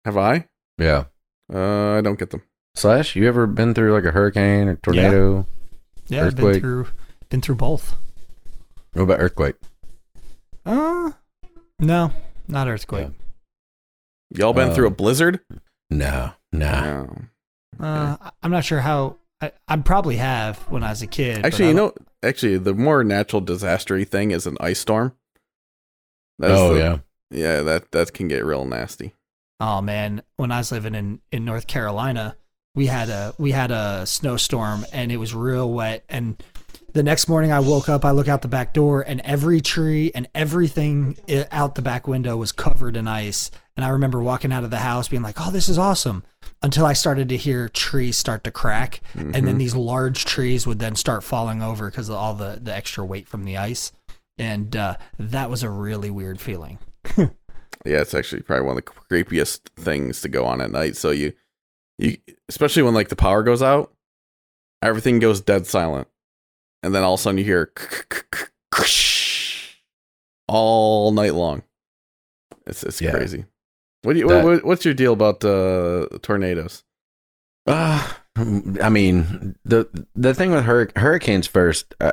Have I? Yeah. Uh, I don't get them. Slash, you ever been through like a hurricane or tornado? yeah i've been through been through both What about earthquake? Uh, no, not earthquake. Y'all been Uh, through a blizzard? No, nah. No. Uh, I- I'm not sure how. I, I probably have when I was a kid. Actually, you know, actually, the more natural disastery thing is an ice storm. That's Oh the- yeah. yeah. That that can get real nasty. Oh man, when I was living in in North Carolina, we had a we had a snowstorm and it was real wet and the next morning I woke up, I look out the back door and every tree and everything out the back window was covered in ice. And I remember walking out of the house being like, "Oh, this is awesome." Until I started to hear trees start to crack and then Mhm. these large trees would then start falling over because of all the the extra weight from the ice. And uh, that was a really weird feeling. Yeah, it's actually probably one of the creepiest things to go on at night. So you, you, especially when like the power goes out, everything goes dead silent, and then all of a sudden you hear all night long. It's it's Yeah. crazy. What do you? That- what, what's your deal about uh, tornadoes? Uh, I mean, the the thing with hur- hurricanes first, uh,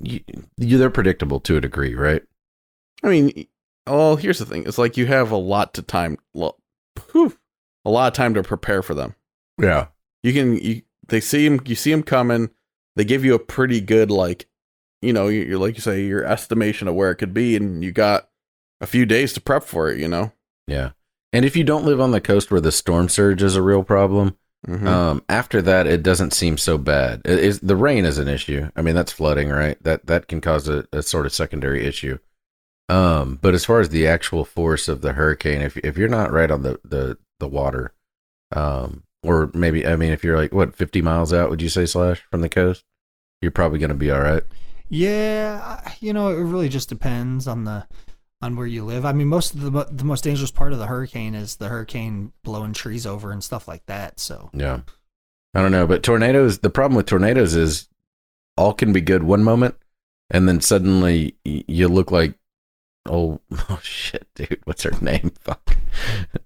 you, you, they're predictable to a degree, right? I mean, well, here's the thing: it's like you have a lot to time, lo- whew, a lot of time to prepare for them. Yeah. you can you they see him you see him coming they give you a pretty good like you know you're like you say your estimation of where it could be and you got a few days to prep for it you know Yeah. And if you don't live on the coast where the storm surge is a real problem, Mhm. um, after that it doesn't seem so bad. It is the rain is an issue. I mean, that's flooding, right? That that can cause a, a sort of secondary issue. Um, but as far as the actual force of the hurricane, if if you're not right on the the the water, um, or maybe I mean, if you're like what 50 miles out, would you say slash from the coast, you're probably going to be all right. Yeah, you know, it really just depends on the on where you live. I mean, most of the the most dangerous part of the hurricane is the hurricane blowing trees over and stuff like that. So Yeah. I don't know, but tornadoes, the problem with tornadoes is all can be good one moment and then suddenly you look like oh, oh shit, dude, what's her name? Fuck.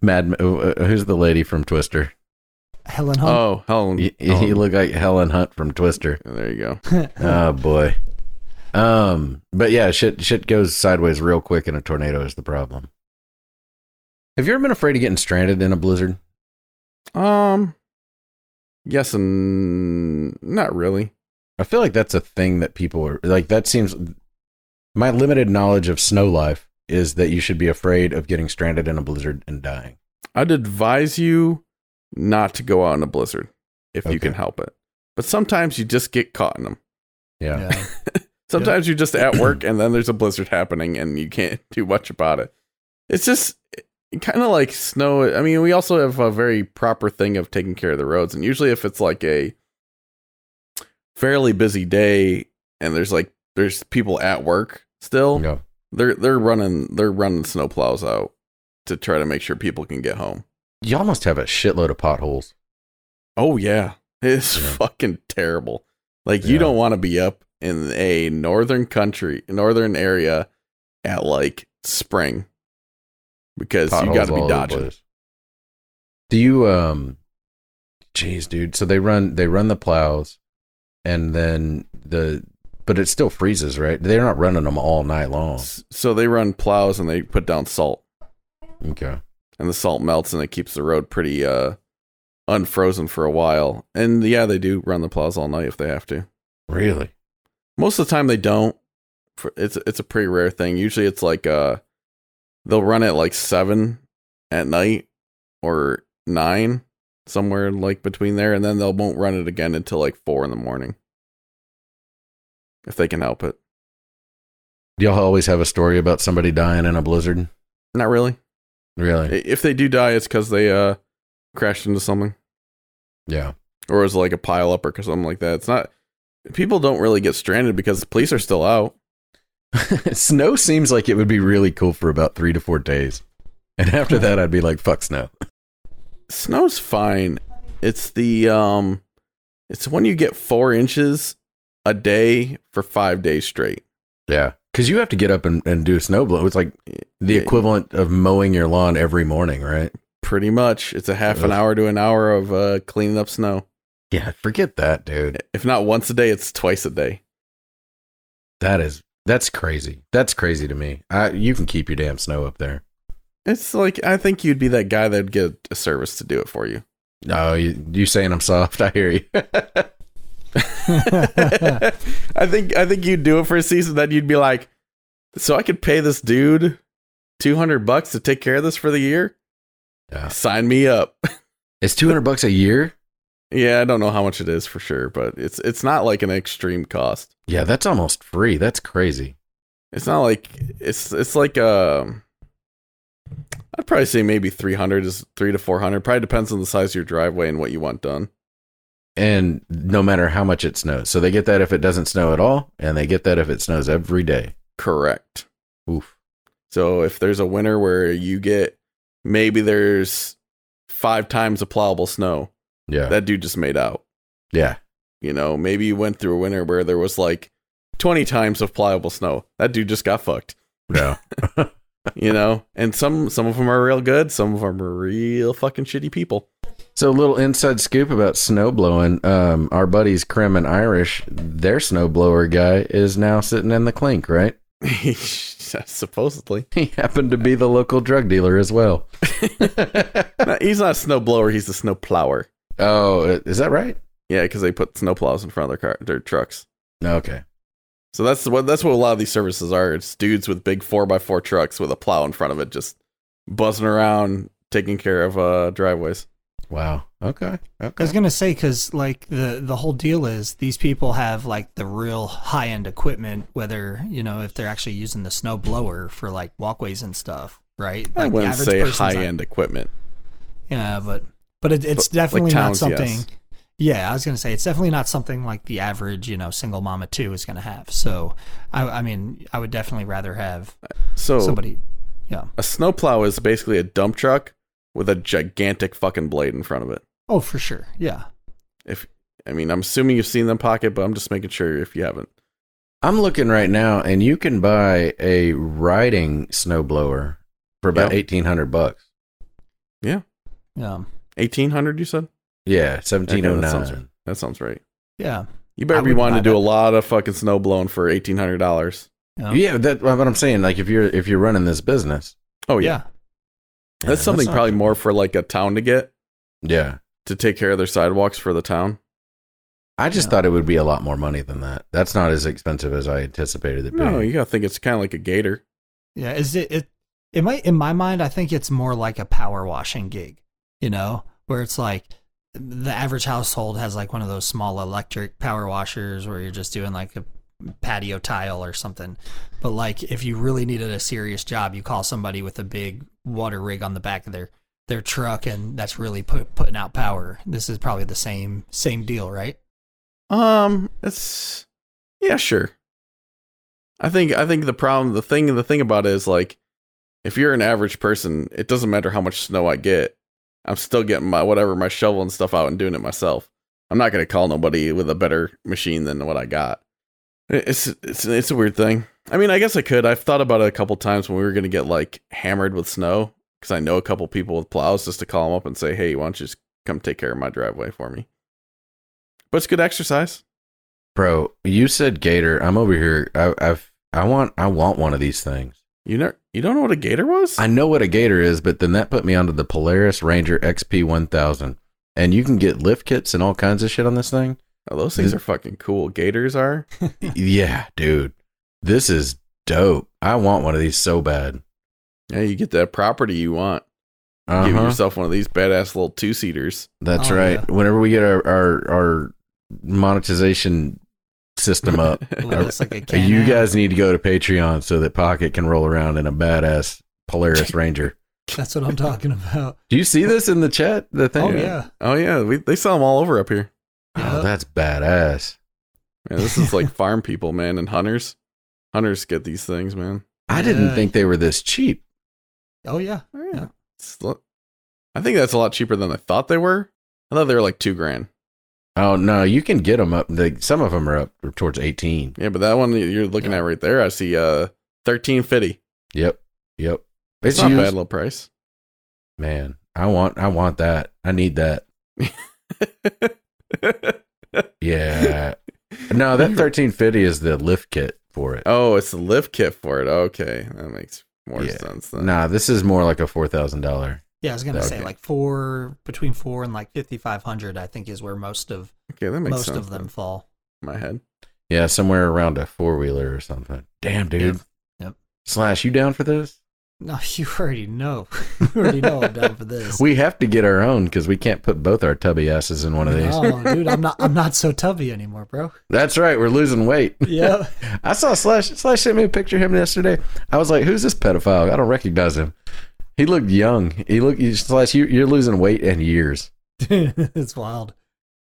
Mad uh, who's the lady from Twister? Helen Hunt. oh hell You, you look like Helen Hunt from Twister. there you go Oh boy. Um, but yeah, shit shit goes sideways real quick and a tornado is the problem. Have you ever been afraid of getting stranded in a blizzard? um yes and not really I feel like that's a thing that people are like. That seems my limited knowledge of snow life is that you should be afraid of getting stranded in a blizzard and dying. i'd advise you not to go out in a blizzard if you can help it but sometimes you just get caught in them Yeah, yeah. Sometimes you're just at work and then there's a blizzard happening and you can't do much about it. It's just kind of like snow. I mean, we also have a very proper thing of taking care of the roads. And usually, if it's like a fairly busy day and there's like there's people at work still, yeah. they're they're running they're running snow plows out to try to make sure people can get home. Y'all must have a shitload of potholes. Oh yeah, it's Yeah. fucking terrible. Like you Yeah. don't want to be up in a northern country, northern area at like spring because you got to be dodging. Do you um? Jeez, dude. So they run they run the plows, and then the but it still freezes, right? They're not running them all night long. So they run plows and they put down salt, Okay. And the salt melts and it keeps the road pretty uh unfrozen for a while. And yeah, they do run the plows all night if they have to. Really? Most of the time they don't. It's it's a pretty rare thing. Usually it's like uh they'll run at like seven at night or nine somewhere like between there, and then they won't run it again until like four in the morning if they can help it. Do y'all always have a story about somebody dying in a blizzard? Not really. Really? If they do die, it's because they uh crashed into something Yeah. or it was like a pile up or something like that. It's not. People don't really get stranded because the police are still out. snow seems like it would be really cool for about three to four days. And after that, I'd be like, fuck snow. Snow's fine. It's the um, it's when you get four inches a day for five days straight. Yeah. Because you have to get up and, and do a snowblow. It's like the equivalent of mowing your lawn every morning, right? Pretty much, it's a half an hour to an hour of uh cleaning up snow. Yeah. Forget that, dude. If not once a day, it's twice a day. That is That's crazy. That's crazy to me. I, you can keep your damn snow up there. It's like I think you'd be that guy that'd get a service to do it for you. No, you, you saying I'm soft? I hear you. I think I think you'd do it for a season. Then you'd be like, so I could pay this dude two hundred bucks to take care of this for the year. Yeah. Sign me up. It's two hundred bucks a year. yeah, I don't know how much it is for sure, but it's it's not like an extreme cost. Yeah, that's almost free. That's crazy. It's not like it's it's like um. I'd probably say maybe three hundred is three to four hundred. Probably depends on the size of your driveway and what you want done. And no matter how much it snows, so they get that if it doesn't snow at all, and they get that if it snows every day. Correct. Oof. So if there's a winter where you get maybe there's five times the plowable snow, Yeah. that dude just made out. yeah. You know, maybe you went through a winter where there was like 20 times of pliable snow. That dude just got fucked. No. You know, and some some of them are real good, some of them are real fucking shitty people. So a little inside scoop about snow blowing. Um, our buddies Krim and Irish, their snow blower guy is now sitting in the clink, right? Supposedly, He happened to be the local drug dealer as well. No, he's not a snow blower. He's a snow plower. oh, is that right? Yeah, because they put snow plows in front of their car, their trucks. Okay. So that's what that's what a lot of these services are. It's dudes with big four x four trucks with a plow in front of it, just buzzing around, taking care of uh, driveways. Wow. Okay. Okay. I was gonna say because like the the whole deal is these people have like the real high end equipment, whether you know if they're actually using the snow blower for like walkways and stuff, right? I Like the wouldn't average say high end equipment. Yeah, but but it, it's But, like definitely towns, not something. yes. Yeah, I was gonna say it's definitely not something like the average you know single mama two is gonna have. So I I mean I would definitely rather have So somebody. Yeah. a snowplow is basically a dump truck with a gigantic fucking blade in front of it. Oh, for sure. Yeah. If I mean, I'm assuming you've seen them pocket, but I'm just making sure if you haven't. I'm looking right now, and you can buy a riding snowblower for about Yeah. eighteen hundred bucks. Yeah. Yeah. Eighteen hundred, you said? Yeah, seventeen oh Okay, that sounds right. That sounds right. Yeah. You better I be wanting to buy do a lot of fucking snow blowing for eighteen hundred dollars. Yeah. Yeah, that what I'm saying. Like if you're if you're running this business, Oh yeah, yeah. that's something not- probably more for like a town to get Yeah, to take care of their sidewalks for the town. I just Yeah. thought it would be a lot more money than that. That's not as expensive as I anticipated it being. No, you gotta think it's kind of like a gator. Yeah, is it it it might in my mind I think it's more like a power washing gig, you know, where it's like the average household has like one of those small electric power washers where you're just doing like a patio tile or something. But like if you really needed a serious job, you call somebody with a big water rig on the back of their their truck and that's really put, putting out power. This is probably the same same deal, right? Um, it's yeah, sure. I think I think the problem, the thing, the thing about it is like, if you're an average person, it doesn't matter how much snow I get. I'm still getting my whatever my shovel and stuff out and doing it myself. I'm not gonna call nobody with a better machine than what I got. It's it's it's a weird thing. I mean, I guess I could. I've thought about it a couple times when we were gonna get like hammered with snow because I know a couple people with plows just to call them up and say, "Hey, why don't you just come take care of my driveway for me?" But it's good exercise. Bro, you said Gator. I'm over here. I, I've I want I want one of these things. You know, you don't know what a gator was? I know what a Gator is, but then that put me onto the Polaris Ranger XP 1000, and you can get lift kits and all kinds of shit on this thing. Oh, those things are fucking cool. Gators are. yeah, dude, this is dope. I want one of these so bad. Yeah, you get that property you want. Give Uh-huh. yourself one of these badass little two seaters. That's Oh, right. yeah. Whenever we get our, our our monetization system up, It looks like a Uh, Can-Am. you guys need to go to Patreon so that Pocket can roll around in a badass Polaris Ranger. That's what I'm talking about. Do you see this in the chat? The thing? Oh yeah. Oh yeah, we, they sell them all over up here. Oh, Yeah. that's badass. Man, this is like farm people, man, and hunters. Hunters get these things, man. I didn't Yeah. think they were this cheap. Oh yeah. Oh, Yeah. It's I think that's a lot cheaper than I thought they were. I thought they were like two grand. Oh no, you can get them up. Like, some of them are up towards eighteen. Yeah, but that one you're looking Yeah. at right there, I see uh thirteen fifty. Yep, yep. It's It's not a bad little price. Man, I want, I want that. I need that. Yeah. no, that thirteen fifty is the lift kit. for it. Oh, it's the lift kit for it. Okay, that makes more Yeah. sense. Then. Nah, this is more like a four thousand dollar. Yeah, I was gonna say Okay. like four between four and like fifty five hundred. I think is where most of Okay, that makes most sense. of them fall. my head. Yeah, somewhere around a four wheeler or something. Damn, dude. Yep. Slash, you down for this? No, you already know. you already know I'm down for this. We have to get our own because we can't put both our tubby asses in one of these. Oh, dude, I'm not. I'm not so tubby anymore, bro. That's right, we're losing weight. Yeah. I saw Slash. Slash sent me a picture of him yesterday. I was like, "Who's this pedophile? I don't recognize him." He looked young. He looked you- Slash. You, you're losing weight and years. it's wild.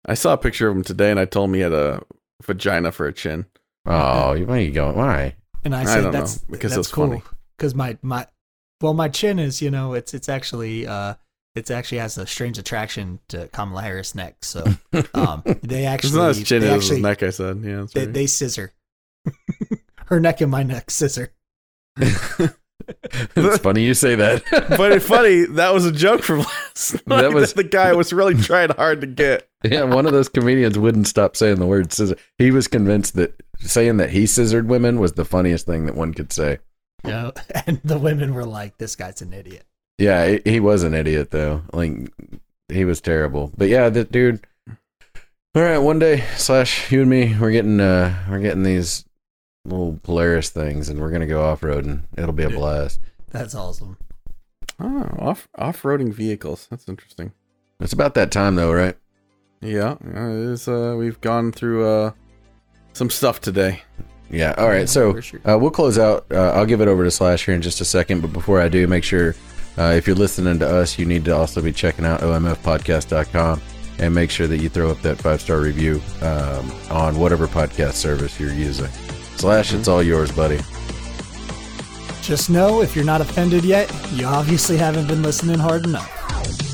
I saw a picture of him today, and I told him he had a vagina for a chin. Oh, why are you going? Why? And I I said don't know, that's because it that's was cool funny. Because my my well my chin is you know it's it's actually uh it's actually has a strange attraction to Kamala Harris neck. So um they It's actually not his chin, they it his actually neck. I said, yeah. They, right. they scissor. Her neck and my neck scissor. it's funny you say that. but it's funny that was a joke from last night. That That was- the guy was really trying hard to get. yeah, one of those comedians wouldn't stop saying the word scissor. He was convinced that saying that he scissored women was the funniest thing that one could say. You know, and the women were like, "This guy's an idiot." Yeah, he, he was an idiot though. Like he was terrible. But yeah, that dude. All right, one day slash you and me, we're getting uh we're getting these little Polaris things, and we're gonna go off roading. It'll be a Yeah. blast. That's awesome. Oh, off off roading vehicles. That's interesting. It's about that time though, right? Yeah, yeah, it is. Uh, we've gone through uh, some stuff today. Yeah. All right. So uh, we'll close out. Uh, I'll give it over to Slash here in just a second. But before I do, make sure uh, if you're listening to us, you need to also be checking out omfpodcast.com and make sure that you throw up that five star review um, on whatever podcast service you're using. Slash, it's all yours, buddy. Just know if you're not offended yet, you obviously haven't been listening hard enough.